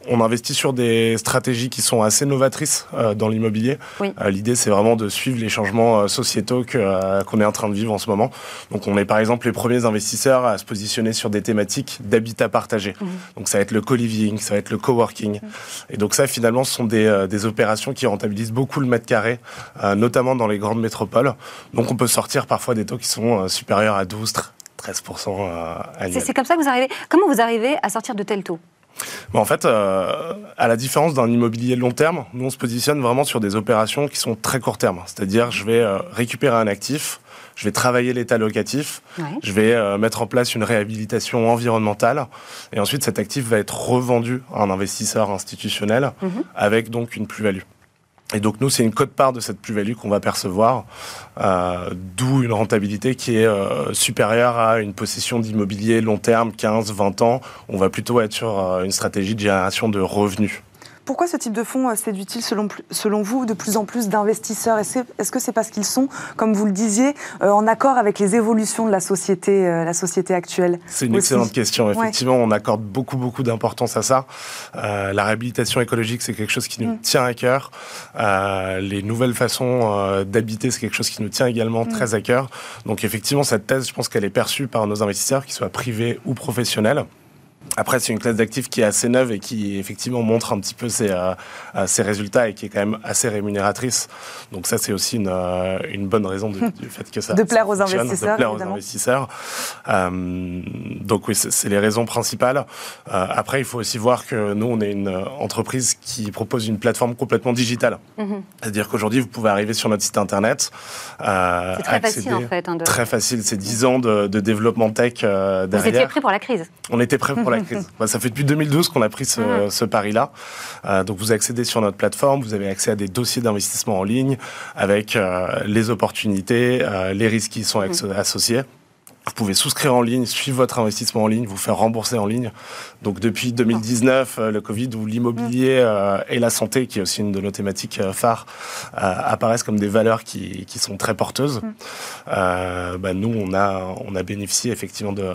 on investit sur des stratégies qui sont assez novatrices euh, dans l'immobilier. Euh, l'idée, c'est vraiment de suivre les changements euh, sociétaux qu'on est en train de vivre en ce moment. Donc, on est par exemple les premiers investisseurs à se positionner sur des thématiques d'habitat partagé. Mhm. Donc, ça va être le co-living, ça va être le coworking. Mhm. Et donc, ça, finalement, ce sont des, des, opérations qui rentabilisent beaucoup le mètre carré, notamment dans les grandes métropoles. Donc, on peut sortir parfois des taux qui sont supérieurs à 12, 13% annuels. C'est comme ça que vous arrivez. Comment vous arrivez à sortir de tels taux? En fait, euh, à la différence d'un immobilier long terme, nous on se positionne vraiment sur des opérations qui sont très court terme. C'est-à-dire, je vais euh, récupérer un actif, je vais travailler l'état locatif, je vais euh, mettre en place une réhabilitation environnementale, et ensuite cet actif va être revendu à un investisseur institutionnel mhm. avec donc une plus-value. Et donc nous, c'est une cote-part de cette plus-value qu'on va percevoir, euh, d'où une rentabilité qui est euh, supérieure à une possession d'immobilier long terme, 15, 20 ans. On va plutôt être sur euh, une stratégie de génération de revenus. Pourquoi ce type de fonds euh, séduit-il selon, selon vous de plus en plus d'investisseurs? Est-ce que c'est parce qu'ils sont, comme vous le disiez, euh, en accord avec les évolutions de la société, euh, la société actuelle? C'est une excellente question. Effectivement, on accorde beaucoup, beaucoup d'importance à ça. la réhabilitation écologique, c'est quelque chose qui nous mm. tient à cœur. les nouvelles façons d'habiter, c'est quelque chose qui nous tient également mm. très à cœur. Donc effectivement, cette thèse, je pense qu'elle est perçue par nos investisseurs, qu'ils soient privés ou professionnels. Après, c'est une classe d'actifs qui est assez neuve et qui effectivement montre un petit peu ses, euh, ses, résultats et qui est quand même assez rémunératrice. Donc ça, c'est aussi une, euh, une, bonne raison du, du, fait que ça de plaire aux investisseurs. De plaire aux investisseurs. Euh, donc oui, c'est les raisons principales. Après, il faut aussi voir que nous, on est une entreprise qui propose une plateforme complètement digitale. Mm -hmm. C'est-à-dire qu'aujourd'hui, vous pouvez arriver sur notre site internet. c'est très facile en fait. Hein, de... Très facile. C'est 10 ans de, de développement tech derrière. Vous étiez prêt pour la crise. On était prêt pour la crise. Bah, ça fait depuis 2012 qu'on a pris ce, ce pari-là. Euh, donc vous accédez sur notre plateforme, vous avez accès à des dossiers d'investissement en ligne avec euh, les opportunités, euh, les risques qui y sont mmh. associés. Vous pouvez souscrire en ligne, suivre votre investissement en ligne, vous faire rembourser en ligne. Donc depuis 2019, euh, le Covid où l'immobilier euh, et la santé, qui est aussi une de nos thématiques euh, phares, euh, apparaissent comme des valeurs qui, qui sont très porteuses. Mm. Bah, nous, on a, on a bénéficié effectivement de,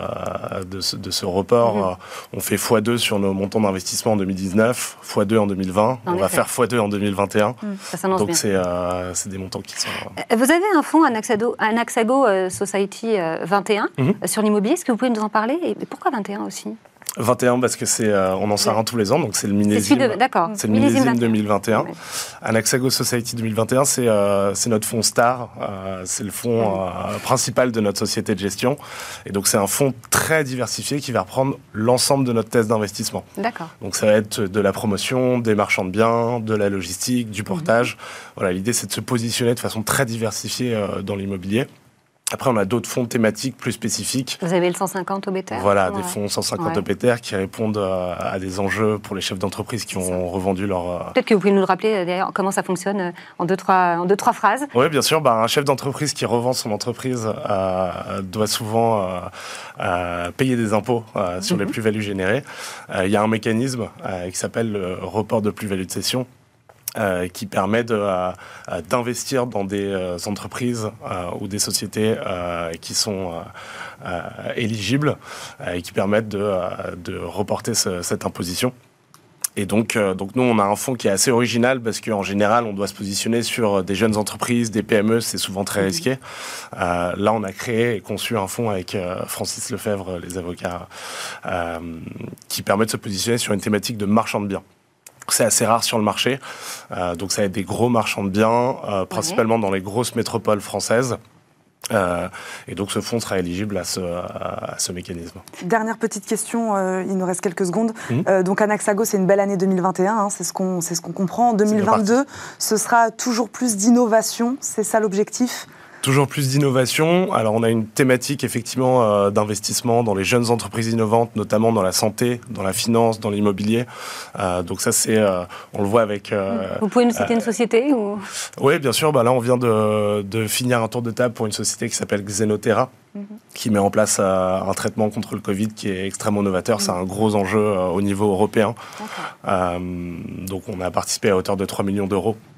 de, ce, de ce report. Mm. On fait x2 sur nos montants d'investissement en 2019, x2 en 2020. En on effet. va faire x2 en 2021. Mm. Donc c'est des montants qui sont... Vous avez un fonds Anaxago, Anaxago Society 21 -hmm. sur l'immobilier. Est-ce que vous pouvez nous en parler? Et pourquoi 21 aussi? 21 parce que c'est euh, on en sort un tous les ans donc c'est le millésime. C'est le millésime, millésime 2021 ouais. Anaxago Society 2021 c'est euh, c'est notre fonds star euh, c'est le fonds euh, principal de notre société de gestion. Et donc c'est un fonds très diversifié qui va reprendre l'ensemble de notre thèse d'investissement. D'accord. Donc ça va être de la promotion des marchands de biens de la logistique du portage. Mmh. voilà l'idée c'est de se positionner de façon très diversifiée dans l'immobilier après, on a d'autres fonds thématiques plus spécifiques. Vous avez le 150 OBTR Voilà, ouais. des fonds 150 ouais. OBTR qui répondent à, à des enjeux pour les chefs d'entreprise qui ont revendu leur... euh, Peut-être que vous pouvez nous rappeler d'ailleurs comment ça fonctionne euh, en deux, trois, en deux, trois phrases. Oui, bien sûr. Bah, un chef d'entreprise qui revend son entreprise euh, doit souvent euh, euh payer des impôts euh, sur mm -hmm. les plus-values générées. Il y a un mécanisme qui s'appelle le report de plus-value de cession euh, qui permet euh, d'investir dans des euh, entreprises ou des sociétés qui sont éligibles et qui permettent de, de reporter ce, cette imposition. Et donc, euh, donc nous, on a un fonds qui est assez original parce qu'en général, on doit se positionner sur des jeunes entreprises, des PME, c'est souvent très risqué. Euh, là, on a créé et conçu un fonds avec euh, Francis Lefebvre, les avocats, euh, qui permet de se positionner sur une thématique de marchand de biens. C'est assez rare sur le marché. Euh, donc, ça va être des gros marchands de biens, euh, principalement dans les grosses métropoles françaises. Euh, et donc ce fonds sera éligible à ce, à ce mécanisme. Dernière petite question, euh, il nous reste quelques secondes. Mmh. Euh, donc Anaxago, c'est une belle année 2021, hein, c'est ce qu'on ce qu'on comprend. En 2022, ce sera toujours plus d'innovation, c'est ça l'objectif? Toujours plus d'innovation. Alors on a une thématique effectivement euh, d'investissement dans les jeunes entreprises innovantes, notamment dans la santé, dans la finance, dans l'immobilier. Euh, donc ça c'est, euh, on le voit avec. Vous pouvez nous citer une société ou? Oui, bien sûr. Bah, là on vient de, de, finir un tour de table pour une société qui s'appelle Xenotera. Mm -hmm. qui met en place euh, un traitement contre le Covid qui est extrêmement novateur. Mm -hmm. C'est un gros enjeu euh, au niveau européen. Euh, donc on a participé à hauteur de 3 millions d'euros euh,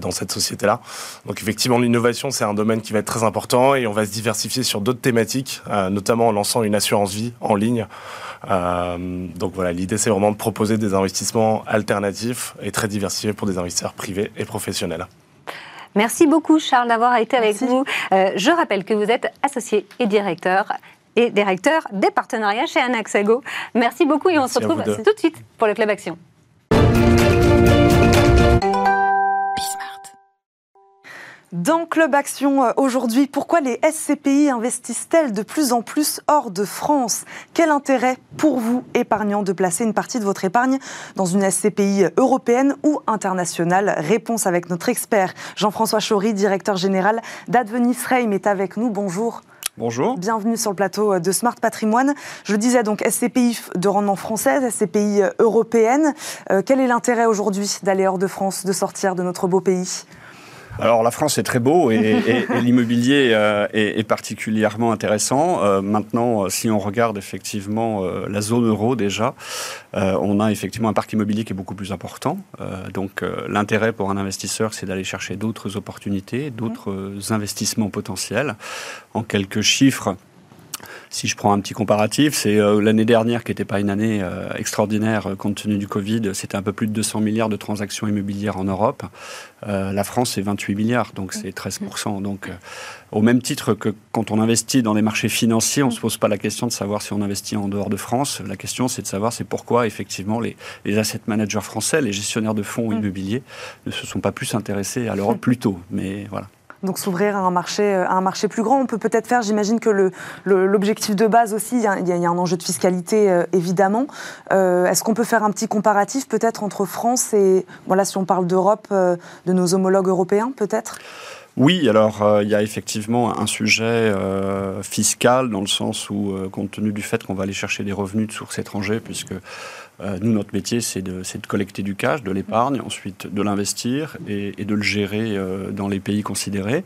dans cette société-là. Donc effectivement, l'innovation, c'est un domaine qui va être très important et on va se diversifier sur d'autres thématiques, euh, notamment en lançant une assurance vie en ligne. Euh, donc voilà, l'idée, c'est vraiment de proposer des investissements alternatifs et très diversifiés pour des investisseurs privés et professionnels. Merci beaucoup, Charles, d'avoir été avec Merci. nous. Euh, je rappelle que vous êtes associé et directeur et directeur des partenariats chez Anaxago. Merci beaucoup et on se retrouve tout de suite pour le Club Action. Dans Club Action euh, aujourd'hui, pourquoi les SCPI investissent-elles de plus en plus hors de France? Quel intérêt pour vous, épargnants, de placer une partie de votre épargne dans une SCPI européenne ou internationale? Réponse avec notre expert Jean-François Chaury, directeur général d'Advenis Reim, est avec nous. Bonjour. Bonjour. Bienvenue sur le plateau de Smart Patrimoine. Je disais donc SCPI de rendement française, SCPI européenne. Euh, quel est l'intérêt aujourd'hui d'aller hors de France, de sortir de notre beau pays? Alors la France est très beau et, et, et l'immobilier euh, est, est, particulièrement intéressant. Euh, maintenant, si on regarde effectivement euh, la zone euro déjà, euh, on a effectivement un parc immobilier qui est beaucoup plus important. Euh, donc l'intérêt pour un investisseur, c'est d'aller chercher d'autres opportunités, d'autres investissements potentiels. En quelques chiffres, Si je prends un petit comparatif, c'est l'année dernière qui n'était pas une année extraordinaire compte tenu du Covid, c'était un peu plus de 200 milliards de transactions immobilières en Europe. la France, c'est 28 milliards, donc c'est 13%. Donc, au même titre que quand on investit dans les marchés financiers, on ne se pose pas la question de savoir si on investit en dehors de France. La question, c'est de savoir c'est pourquoi, effectivement, les, les, asset managers français, les gestionnaires de fonds mm. immobiliers, ne se sont pas plus intéressés à l'Europe plus tôt. Mais voilà. Donc s'ouvrir à un marché, euh, à un marché plus grand, on peut peut-être faire, j'imagine que l'objectif de base aussi, il y, a, un enjeu de fiscalité euh, évidemment. Euh, est-ce qu'on peut faire un petit comparatif peut-être entre France et, voilà, si on parle d'Europe, de nos homologues européens peut-être? Oui, alors il y a effectivement un sujet fiscal dans le sens où, compte tenu du fait qu'on va aller chercher des revenus de sources étrangères, puisque euh, nous, notre métier, c'est de, de, collecter du cash, de l'épargne, ensuite de l'investir et, de le gérer euh, dans les pays considérés.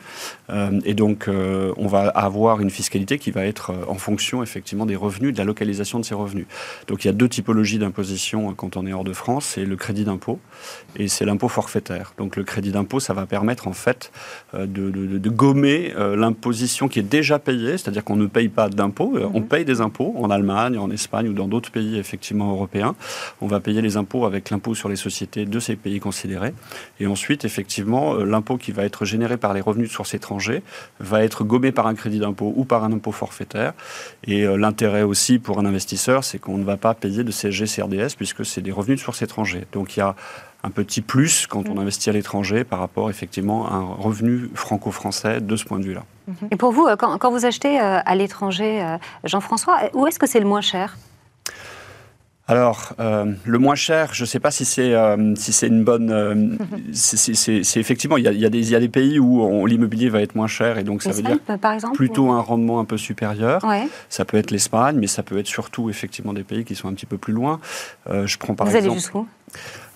Euh, et donc, on va avoir une fiscalité qui va être en fonction, effectivement, des revenus, de la localisation de ces revenus. Donc, il y a deux typologies d'imposition quand on est hors de France. C'est le crédit d'impôt et c'est l'impôt forfaitaire. Donc, le crédit d'impôt, ça va permettre, en fait, de, de, de gommer l'imposition qui est déjà payée, c'est-à-dire qu'on ne paye pas d'impôt, on paye des impôts en Allemagne, en Espagne ou dans d'autres pays, effectivement, européens on va payer les impôts avec l'impôt sur les sociétés de ces pays considérés. Et ensuite, effectivement, euh, l'impôt qui va être généré par les revenus de source étrangers va être gommé par un crédit d'impôt ou par un impôt forfaitaire. Et euh, l'intérêt aussi pour un investisseur, c'est qu'on ne va pas payer de CSG, CRDS puisque c'est des revenus de source étrangers. Donc il y a un petit plus quand on mm. investit à l'étranger par rapport effectivement à un revenu franco-français de ce point de vue-là. Et pour vous, euh, quand, vous achetez à l'étranger, Jean-François, où est-ce que c'est le moins cher? Alors, euh, le moins cher, je ne sais pas si c'est euh, si c'est une bonne. Euh, c'est effectivement, il y a, y, a des, y a des pays où l'immobilier va être moins cher et donc ça veut dire par exemple, plutôt un rendement un peu supérieur. Ça peut être l'Espagne, mais ça peut être surtout effectivement des pays qui sont un petit peu plus loin. je prends par Vous exemple. Allez jusqu'où?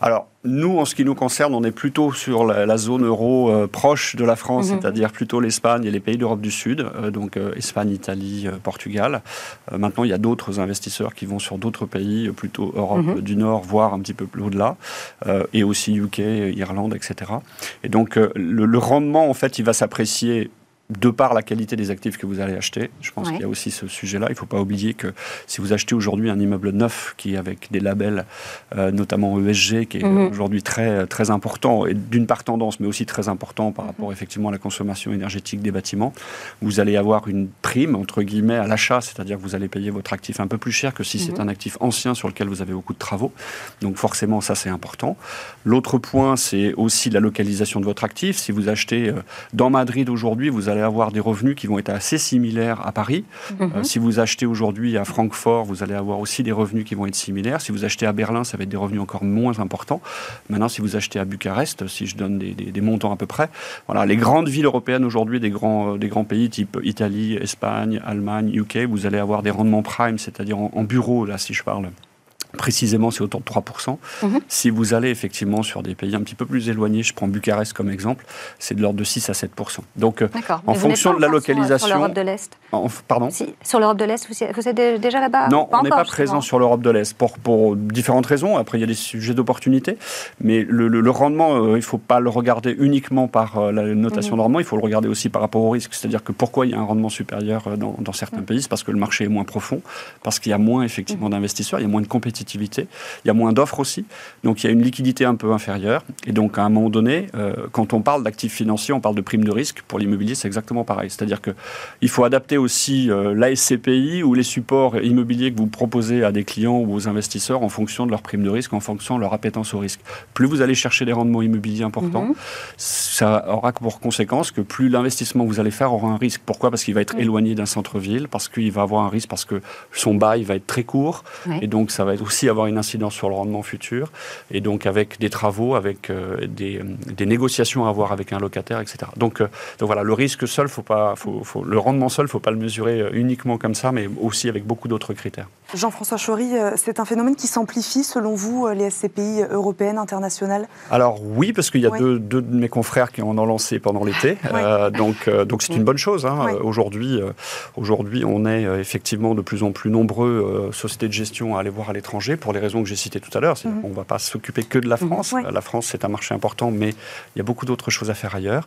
Alors, nous, en ce qui nous concerne, on est plutôt sur la, zone euro euh, proche de la France, mhm. c'est-à-dire plutôt l'Espagne et les pays d'Europe du Sud, euh, donc euh, Espagne, Italie, Portugal. maintenant, il y a d'autres investisseurs qui vont sur d'autres pays, plutôt Europe mhm. du Nord, voire un petit peu plus au-delà, et aussi UK, Irlande, etc. Et donc, le, le rendement, en fait, il va s'apprécier de par la qualité des actifs que vous allez acheter. Je pense qu'il y a aussi ce sujet-là. Il ne faut pas oublier que si vous achetez aujourd'hui un immeuble neuf qui est avec des labels, euh, notamment ESG, qui est mhm. aujourd'hui très, très important, et d'une part tendance, mais aussi très important par rapport mhm. effectivement à la consommation énergétique des bâtiments, vous allez avoir une prime, entre guillemets, à l'achat, c'est-à-dire que vous allez payer votre actif un peu plus cher que si c'est mhm. un actif ancien sur lequel vous avez beaucoup de travaux. Donc forcément, ça c'est important. L'autre point, c'est aussi la localisation de votre actif. Si vous achetez euh, dans Madrid aujourd'hui, vous allez avoir des revenus qui vont être assez similaires à Paris. Mhm. Euh, si vous achetez aujourd'hui à Francfort, vous allez avoir aussi des revenus qui vont être similaires. Si vous achetez à Berlin, ça va être des revenus encore moins importants. Maintenant, si vous achetez à Bucarest, si je donne des, montants à peu près, voilà, les grandes villes européennes aujourd'hui, des grands, euh, des grands pays type Italie, Espagne, Allemagne, UK, vous allez avoir des rendements prime, c'est-à-dire en, en bureau, là, si je parle précisément, c'est autour de 3%. Mhm. Si vous allez effectivement sur des pays un petit peu plus éloignés, je prends Bucarest comme exemple, c'est de l'ordre de 6 à 7%. Donc, euh, en fonction de la localisation. Sur, l'Europe de l'Est Pardon? Sur l'Europe de l'Est, vous, êtes déjà là-bas? Non, on n'est pas présent sur l'Europe de l'Est pour, pour, différentes raisons. Après, il y a des sujets d'opportunité. Mais le, rendement, euh, il ne faut pas le regarder uniquement par euh, la notation mhm. de rendement, il faut le regarder aussi par rapport au risque. C'est-à-dire que pourquoi il y a un rendement supérieur dans, dans certains mhm. pays? C'est parce que le marché est moins profond, parce qu'il y a moins effectivement d'investisseurs, il y a moins de il y a moins d'offres aussi, donc il y a une liquidité un peu inférieure. Et donc à un moment donné, euh, quand on parle d'actifs financiers, on parle de primes de risque. Pour l'immobilier, c'est exactement pareil. C'est-à-dire qu'il faut adapter aussi euh, l'ASCPI ou les supports immobiliers que vous proposez à des clients ou aux investisseurs en fonction de leur prime de risque, en fonction de leur appétence au risque. Plus vous allez chercher des rendements immobiliers importants, mhm. ça aura pour conséquence que plus l'investissement que vous allez faire aura un risque. Pourquoi? Parce qu'il va être éloigné d'un centre-ville, parce qu'il va avoir un risque, parce que son bail va être très court, et donc ça va être aussi avoir une incidence sur le rendement futur, et donc avec des travaux, avec euh, des, négociations à avoir avec un locataire, etc. Donc, euh, donc voilà, le risque seul, faut pas, faut, faut, le rendement seul, faut pas le mesurer euh, uniquement comme ça, mais aussi avec beaucoup d'autres critères. Jean-François Chory, euh, c'est un phénomène qui s'amplifie selon vous, euh, les SCPI européennes, internationales? Alors oui, parce qu'il y a deux, de mes confrères qui en ont lancé pendant l'été, euh, donc donc c'est une bonne chose. Hein. Aujourd'hui, aujourd'hui, on est effectivement de plus en plus nombreux sociétés de gestion à aller voir à l'étranger pour les raisons que j'ai citées tout à l'heure. Mhm. On ne va pas s'occuper que de la mhm. France. La France, c'est un marché important, mais il y a beaucoup d'autres choses à faire ailleurs.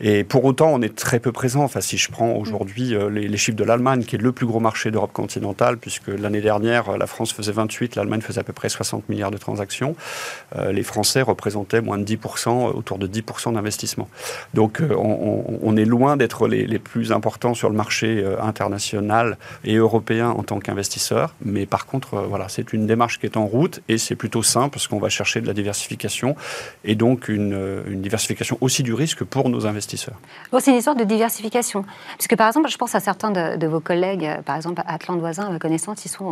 Et pour autant, on est très peu présent. Enfin, si je prends aujourd'hui les, les chiffres de l'Allemagne, qui est le plus gros marché d'Europe continentale, puisque l'année dernière, la France faisait 28, l'Allemagne faisait à peu près 60 milliards de transactions. Euh, les Français représentaient moins de 10%, euh, autour de 10% d'investissement. Donc euh, on, est loin d'être les, plus importants sur le marché international et européen en tant qu'investisseur. Mais par contre, voilà, c'est une démarche qui est en route et c'est plutôt simple parce qu'on va chercher de la diversification et donc une, diversification aussi du risque pour nos investisseurs. c'est une histoire de diversification. Puisque par exemple, je pense à certains de, vos collègues, par exemple Atlante Voisin, à ma connaissance, ils sont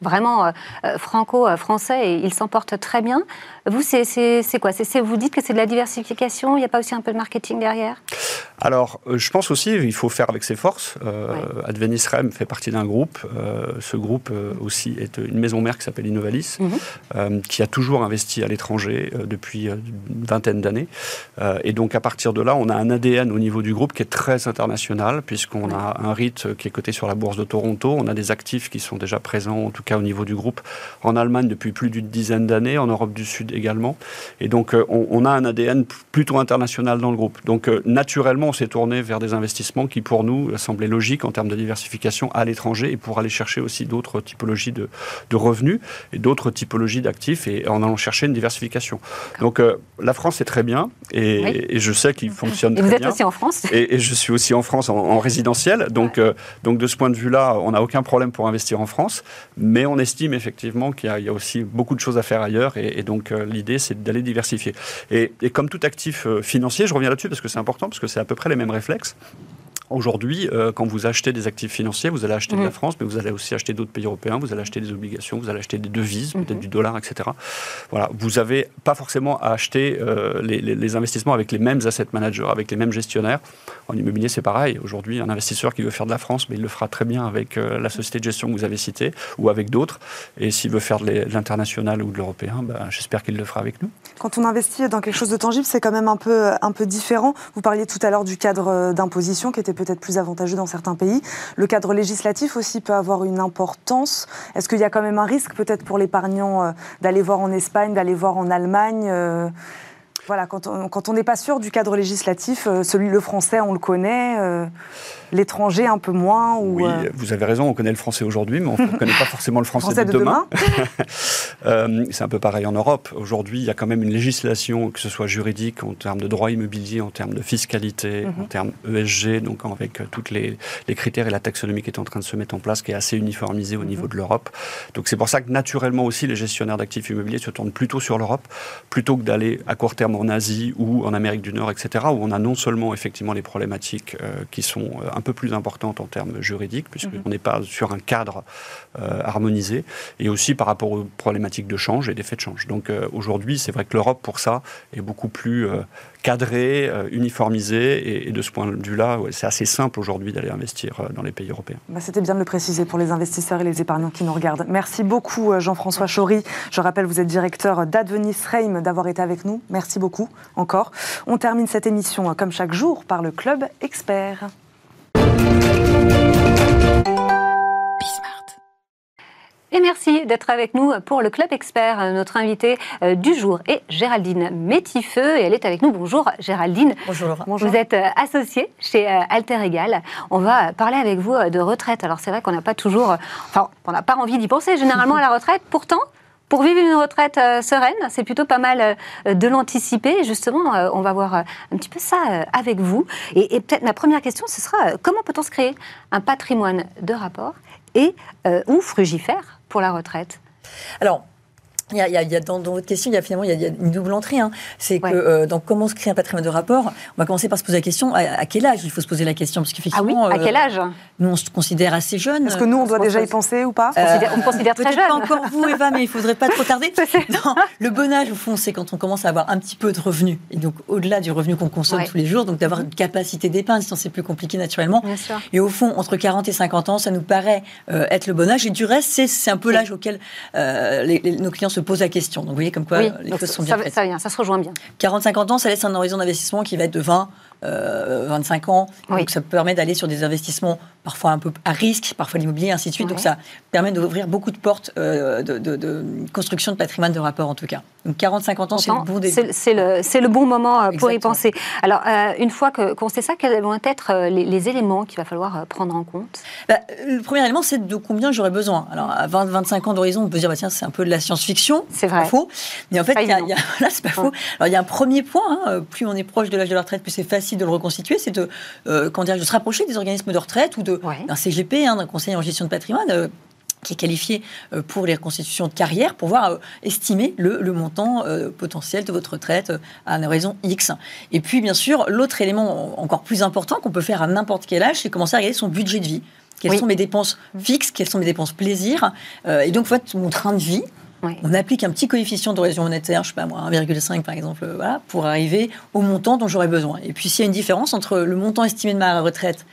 vraiment euh, euh, franco-français et ils s'en portent très bien. Vous, c'est quoi? Vous dites que c'est de la diversification, il n'y a pas aussi un peu de marketing derrière? Alors, euh, je pense aussi il faut faire avec ses forces. Euh, Advenis Rem fait partie d'un groupe. ce groupe aussi est une maison mère qui s'appelle Innovalis, mhm. qui a toujours investi à l'étranger depuis une vingtaine d'années. et donc, à partir de là, on a un ADN au niveau du groupe qui est très international, puisqu'on a un REIT qui est coté sur la bourse de Toronto. On a des actifs qui sont déjà présents, en tout cas au niveau du groupe, en Allemagne depuis plus d'une dizaine d'années, en Europe du Sud également. Et donc, euh, on, a un ADN plutôt international dans le groupe. Donc, euh, naturellement, on s'est tourné vers des investissements qui, pour nous, semblaient logiques en termes de diversification à l'étranger et pour aller chercher aussi d'autres typologies de, revenus et d'autres typologies d'actifs et en allant chercher une diversification. Donc, euh, la France est très bien et, je sais qu'il fonctionne très bien. Vous êtes aussi en France et, je suis aussi en France en, résidentiel. Donc, donc, de ce point de vue-là, on n'a aucun problème pour investir en France, mais on estime effectivement qu'il y, a aussi beaucoup de choses à faire ailleurs et, donc l'idée, c'est d'aller diversifier. Et, et, comme tout actif euh, financier, je reviens là-dessus parce que c'est important, parce que c'est à peu près les mêmes réflexes. Aujourd'hui, euh, quand vous achetez des actifs financiers, vous allez acheter de la mhm. France, mais vous allez aussi acheter d'autres pays européens, vous allez acheter des obligations, vous allez acheter des devises, peut-être mhm. du dollar, etc. Voilà, vous n'avez pas forcément à acheter euh, les, investissements avec les mêmes asset managers, avec les mêmes gestionnaires. En immobilier, c'est pareil. Aujourd'hui, un investisseur qui veut faire de la France, mais il le fera très bien avec euh, la société de gestion que vous avez citée ou avec d'autres. Et s'il veut faire de l'international ou de l'européen, ben, j'espère qu'il le fera avec nous. Quand on investit dans quelque chose de tangible, c'est quand même un peu, différent. Vous parliez tout à l'heure du cadre d'imposition qui était peut-être plus avantageux dans certains pays. Le cadre législatif aussi peut avoir une importance. Est-ce qu'il y a quand même un risque peut-être pour l'épargnant euh, d'aller voir en Espagne, d'aller voir en Allemagne euh, voilà, quand on n'est pas sûr du cadre législatif, euh, celui le français, on le connaît, euh, l'étranger un peu moins. oui, euh, vous avez raison, on connaît le français aujourd'hui, mais on ne connaît pas forcément le français, de, demain. c'est un peu pareil en Europe. Aujourd'hui, il y a quand même une législation, que ce soit juridique, en termes de droit immobilier, en termes de fiscalité, mhm. en termes ESG, donc avec tous les, critères et la taxonomie qui est en train de se mettre en place, qui est assez uniformisée au niveau mhm. de l'Europe. Donc c'est pour ça que naturellement aussi, les gestionnaires d'actifs immobiliers se tournent plutôt sur l'Europe, plutôt que d'aller à court terme en Asie ou en Amérique du Nord, etc., où on a non seulement effectivement les problématiques euh, qui sont euh, un peu plus importantes en termes juridiques, puisqu'on mhm. n'est pas sur un cadre euh, harmonisé, et aussi par rapport aux problématiques de change et d'effet de change. Donc aujourd'hui, c'est vrai que l'Europe, pour ça, est beaucoup plus cadré, uniformisé, et, de ce point de vue-là, c'est assez simple aujourd'hui d'aller investir dans les pays européens. Bah, c'était bien de le préciser pour les investisseurs et les épargnants qui nous regardent. Merci beaucoup Jean-François Chaury. Je rappelle, vous êtes directeur d'Advenis Reim d'avoir été avec nous. Merci beaucoup encore. On termine cette émission, comme chaque jour, par le Club Expert. Et merci d'être avec nous pour le Club Expert. Notre invitée euh, du jour est Géraldine Métifeux et elle est avec nous. Bonjour Géraldine. Bonjour. Vous êtes euh, associée chez euh, Alter Egal. On va parler avec vous de retraite. Alors c'est vrai qu'on n'a pas toujours, enfin on n'a pas envie d'y penser généralement à la retraite. Pourtant, pour vivre une retraite euh, sereine, c'est plutôt pas mal euh, de l'anticiper. Justement, euh, on va voir un petit peu ça avec vous. Et, peut-être ma première question, ce sera comment peut-on se créer un patrimoine de rapport et ou frugifère pour la retraite? Alors, il y, a, il y a, dans, votre question, il y a finalement il y a, une double entrée. Hein. C'est que euh, dans comment se crée un patrimoine de rapport, on va commencer par se poser la question à, quel âge il faut se poser la question? Parce qu'effectivement, ah oui, à quel âge? Nous on se considère assez jeune. Est-ce que nous on doit déjà y penser ou pas? On considère très jeune. Pas encore vous Eva, mais il faudrait pas trop tarder. non, le bon âge au fond, c'est quand on commence à avoir un petit peu de revenus et donc au-delà du revenu qu'on consomme tous les jours, donc d'avoir une capacité d'épargne, sinon c'est plus compliqué naturellement. Et au fond, entre 40 et 50 ans, ça nous paraît être le bon âge. Et du reste, c'est un peu l'âge auquel nos clients se posent la question. Donc voyez comme quoi les choses sont bien ça, Ça, ça se rejoint bien. 40-50 ans, ça laisse un horizon d'investissement qui va être de 20 25 euh, ans. Donc ça permet d'aller sur des investissements parfois un peu à risque, parfois l'immobilier, ainsi de suite. Donc ça permet d'ouvrir beaucoup de portes euh, de, construction de patrimoine de rapport en tout cas. Donc 40-50 ans, c'est le bon début. C'est le, le, bon moment euh, pour y penser. Alors une fois qu'on sait ça, quels vont être les, éléments qu'il va falloir prendre en compte? Bah, Le premier élément, c'est de combien j'aurai besoin. Alors à 20-25 ans d'horizon, on peut dire, bah, tiens, c'est un peu de la science-fiction. C'est vrai. faux. Mais en fait, y, a, c'est pas faux. Alors il y a un premier point, hein, plus on est proche de l'âge de la retraite, plus c'est facile de le reconstituer, c'est de, euh, de se rapprocher des organismes de retraite ou d'un CGP, hein, d'un conseil en gestion de patrimoine. Euh, qui est qualifié euh, pour les reconstitutions de carrière, pour voir estimer le, montant potentiel de votre retraite à une raison X. Et puis, bien sûr, l'autre élément encore plus important qu'on peut faire à n'importe quel âge, c'est commencer à regarder son budget de vie. Quelles sont mes dépenses fixes, quelles sont mes dépenses plaisir, et donc, fait, mon train de vie, on applique un petit coefficient d'horizon monétaire, je sais pas moi, 1,5 par exemple, voilà, pour arriver au montant dont j'aurais besoin. Et puis s'il y a une différence entre le montant estimé de ma retraite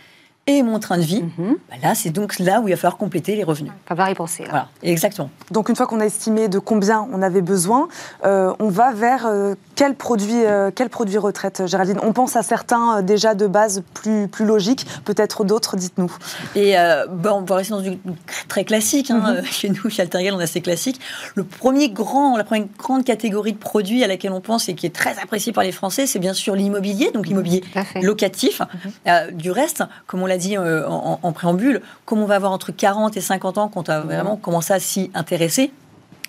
et mon train de vie, mhm. bah là, c'est donc là où il va falloir compléter les revenus. Il va falloir y penser. Voilà, exactement. Donc, une fois qu'on a estimé de combien on avait besoin, euh, on va vers euh, quel, produit, euh, quel produit retraite, Géraldine? On pense à certains déjà de base plus, plus logiques, peut-être d'autres, dites-nous. Et bon, on va rester dans du très classique. Hein, mhm. Chez nous, chez Altergal, on a assez classique. Le premier grand, la première grande catégorie de produits à laquelle on pense et qui est très appréciée par les Français, c'est bien sûr l'immobilier, donc l'immobilier locatif. Mhm. du reste, comme on l'a dit euh, en, préambule, comme on va avoir entre 40 et 50 ans quand on a vraiment commencé à s'y intéresser,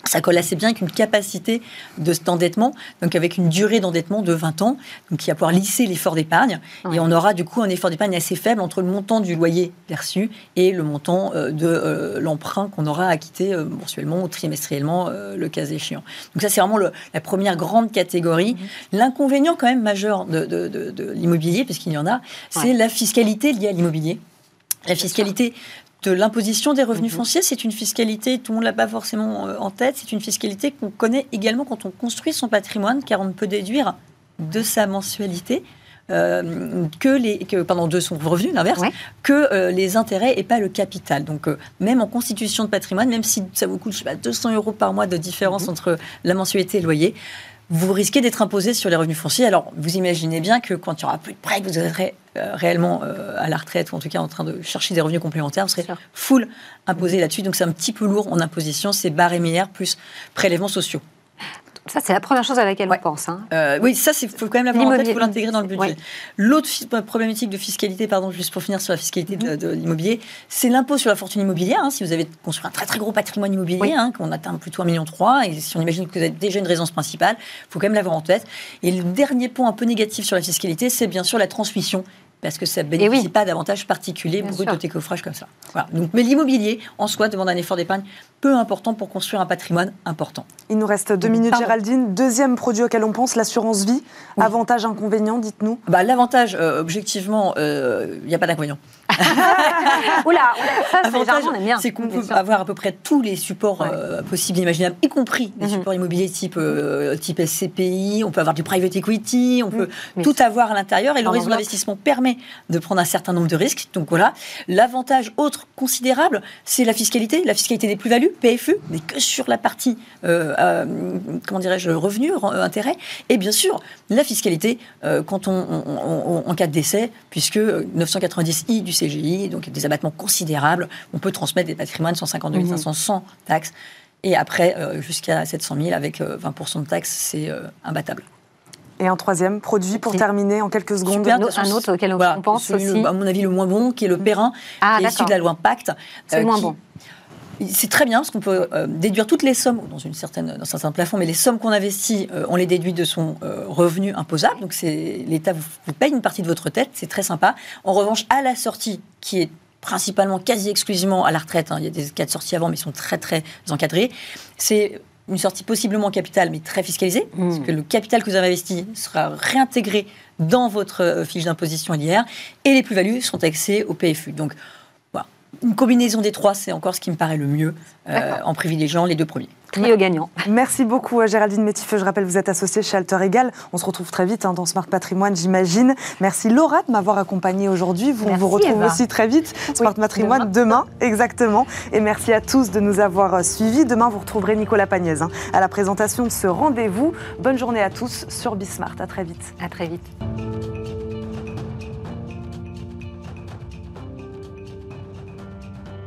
ça colle assez bien avec une capacité de cet endettement, donc avec une durée d'endettement de 20 ans, donc qui va pouvoir lisser l'effort d'épargne. Et on aura du coup un effort d'épargne assez faible entre le montant du loyer perçu et le montant euh, de euh, l'emprunt qu'on aura à quitter mensuellement ou trimestriellement, le cas échéant. Donc ça, c'est vraiment la première grande catégorie. Mhm. L'inconvénient quand même majeur de, l'immobilier, puisqu'il y en a, c'est la fiscalité liée à l'immobilier. La fiscalité de l'imposition des revenus mhm. fonciers, c'est une fiscalité, tout le monde l'a pas forcément euh, en tête, c'est une fiscalité qu'on connaît également quand on construit son patrimoine, car on ne peut déduire de sa mensualité euh, que les, que, pardon, de son revenu, l'inverse, que euh, les intérêts et pas le capital. Donc, même en constitution de patrimoine, même si ça vous coûte je sais pas, 200 euros par mois de différence mhm. entre la mensualité et le loyer, vous risquez d'être imposé sur les revenus fonciers. Alors, vous imaginez bien que quand il n'y aura plus de prêts, vous serez euh, réellement euh, à la retraite, ou en tout cas en train de chercher des revenus complémentaires, vous serez full imposé là-dessus. Donc, c'est un petit peu lourd en imposition, c'est et plus prélèvements sociaux. Ça, c'est la première chose à laquelle on pense. Hein. Euh, oui, ça, il faut quand même l'avoir en tête, il faut l'intégrer dans le budget. L'autre problématique de fiscalité, pardon, juste pour finir sur la fiscalité de, mhm. l'immobilier, c'est l'impôt sur la fortune immobilière. Hein. si vous avez construit un très très gros patrimoine immobilier, hein, qu'on atteint plutôt 1,3 million, et si on imagine que vous avez déjà une résidence principale, il faut quand même l'avoir en tête. Et le dernier point un peu négatif sur la fiscalité, c'est bien sûr la transmission parce que ça ne eh bénéficie pas d'avantages particuliers brut de décoffrage comme ça. Donc, mais l'immobilier, en soi, demande un effort d'épargne peu important pour construire un patrimoine important. Il nous reste deux minutes, Géraldine. Deuxième produit auquel on pense, l'assurance vie. Avantage, inconvénient, dites-nous. Bah, L'avantage, euh, objectivement, il euh, n'y a pas d'inconvénient. Oula, ça, c'est bien. C'est qu'on peut avoir à peu près tous les supports euh, possibles et imaginables, y compris des mhm. supports immobiliers type, type SCPI, on peut avoir du private equity, on peut tout avoir à l'intérieur et réseau d'investissement permet de prendre un certain nombre de risques. Donc voilà, l'avantage autre considérable, c'est la fiscalité, la fiscalité des plus-values PFU, mais que sur la partie, euh, euh, comment dirais-je, revenu, euh, intérêt. Et bien sûr, la fiscalité quand on, en cas de décès, puisque 990i du CGI, donc des abattements considérables, on peut transmettre des patrimoines 152 500 sans taxes. Et après, jusqu'à 700 000 avec 20% de taxes, c'est imbattable. Et un troisième produit pour terminer en quelques secondes. un autre auquel on pense aussi. à mon avis, le moins bon, qui est le Perrin, ah, qui est issu de la loi Pacte. C'est le moins bon. C'est très bien parce qu'on peut euh, déduire toutes les sommes dans une certaine dans un certain plafond, mais les sommes qu'on investit, euh, on les déduit de son euh, revenu imposable. Donc l'État vous, paye une partie de votre tête, c'est très sympa. En revanche, à la sortie, qui est principalement, quasi exclusivement à la retraite, hein, il y a des cas de sortie avant, mais ils sont très très encadrés. C'est une sortie possiblement en capital, mais très fiscalisée, Mmh. parce que le capital que vous avez investi sera réintégré dans votre fiche d'imposition linéaire, et les plus-values sont taxées au PFU. Donc. Une combinaison des trois, c'est encore ce qui me paraît le mieux, euh, en privilégiant les deux premiers. Trio gagnant. Merci beaucoup euh, Géraldine Métifeux. Je rappelle, vous êtes associée chez Alter Egal. On se retrouve très vite hein, dans Smart Patrimoine, j'imagine. Merci Laura de m'avoir accompagnée aujourd'hui. Vous, on vous retrouve Eva. aussi très vite. Smart Patrimoine demain. exactement. Et merci à tous de nous avoir euh, suivis. Demain, vous retrouverez Nicolas Pagnès hein, à la présentation de ce rendez-vous. Bonne journée à tous sur Bismart. À très vite. À très vite.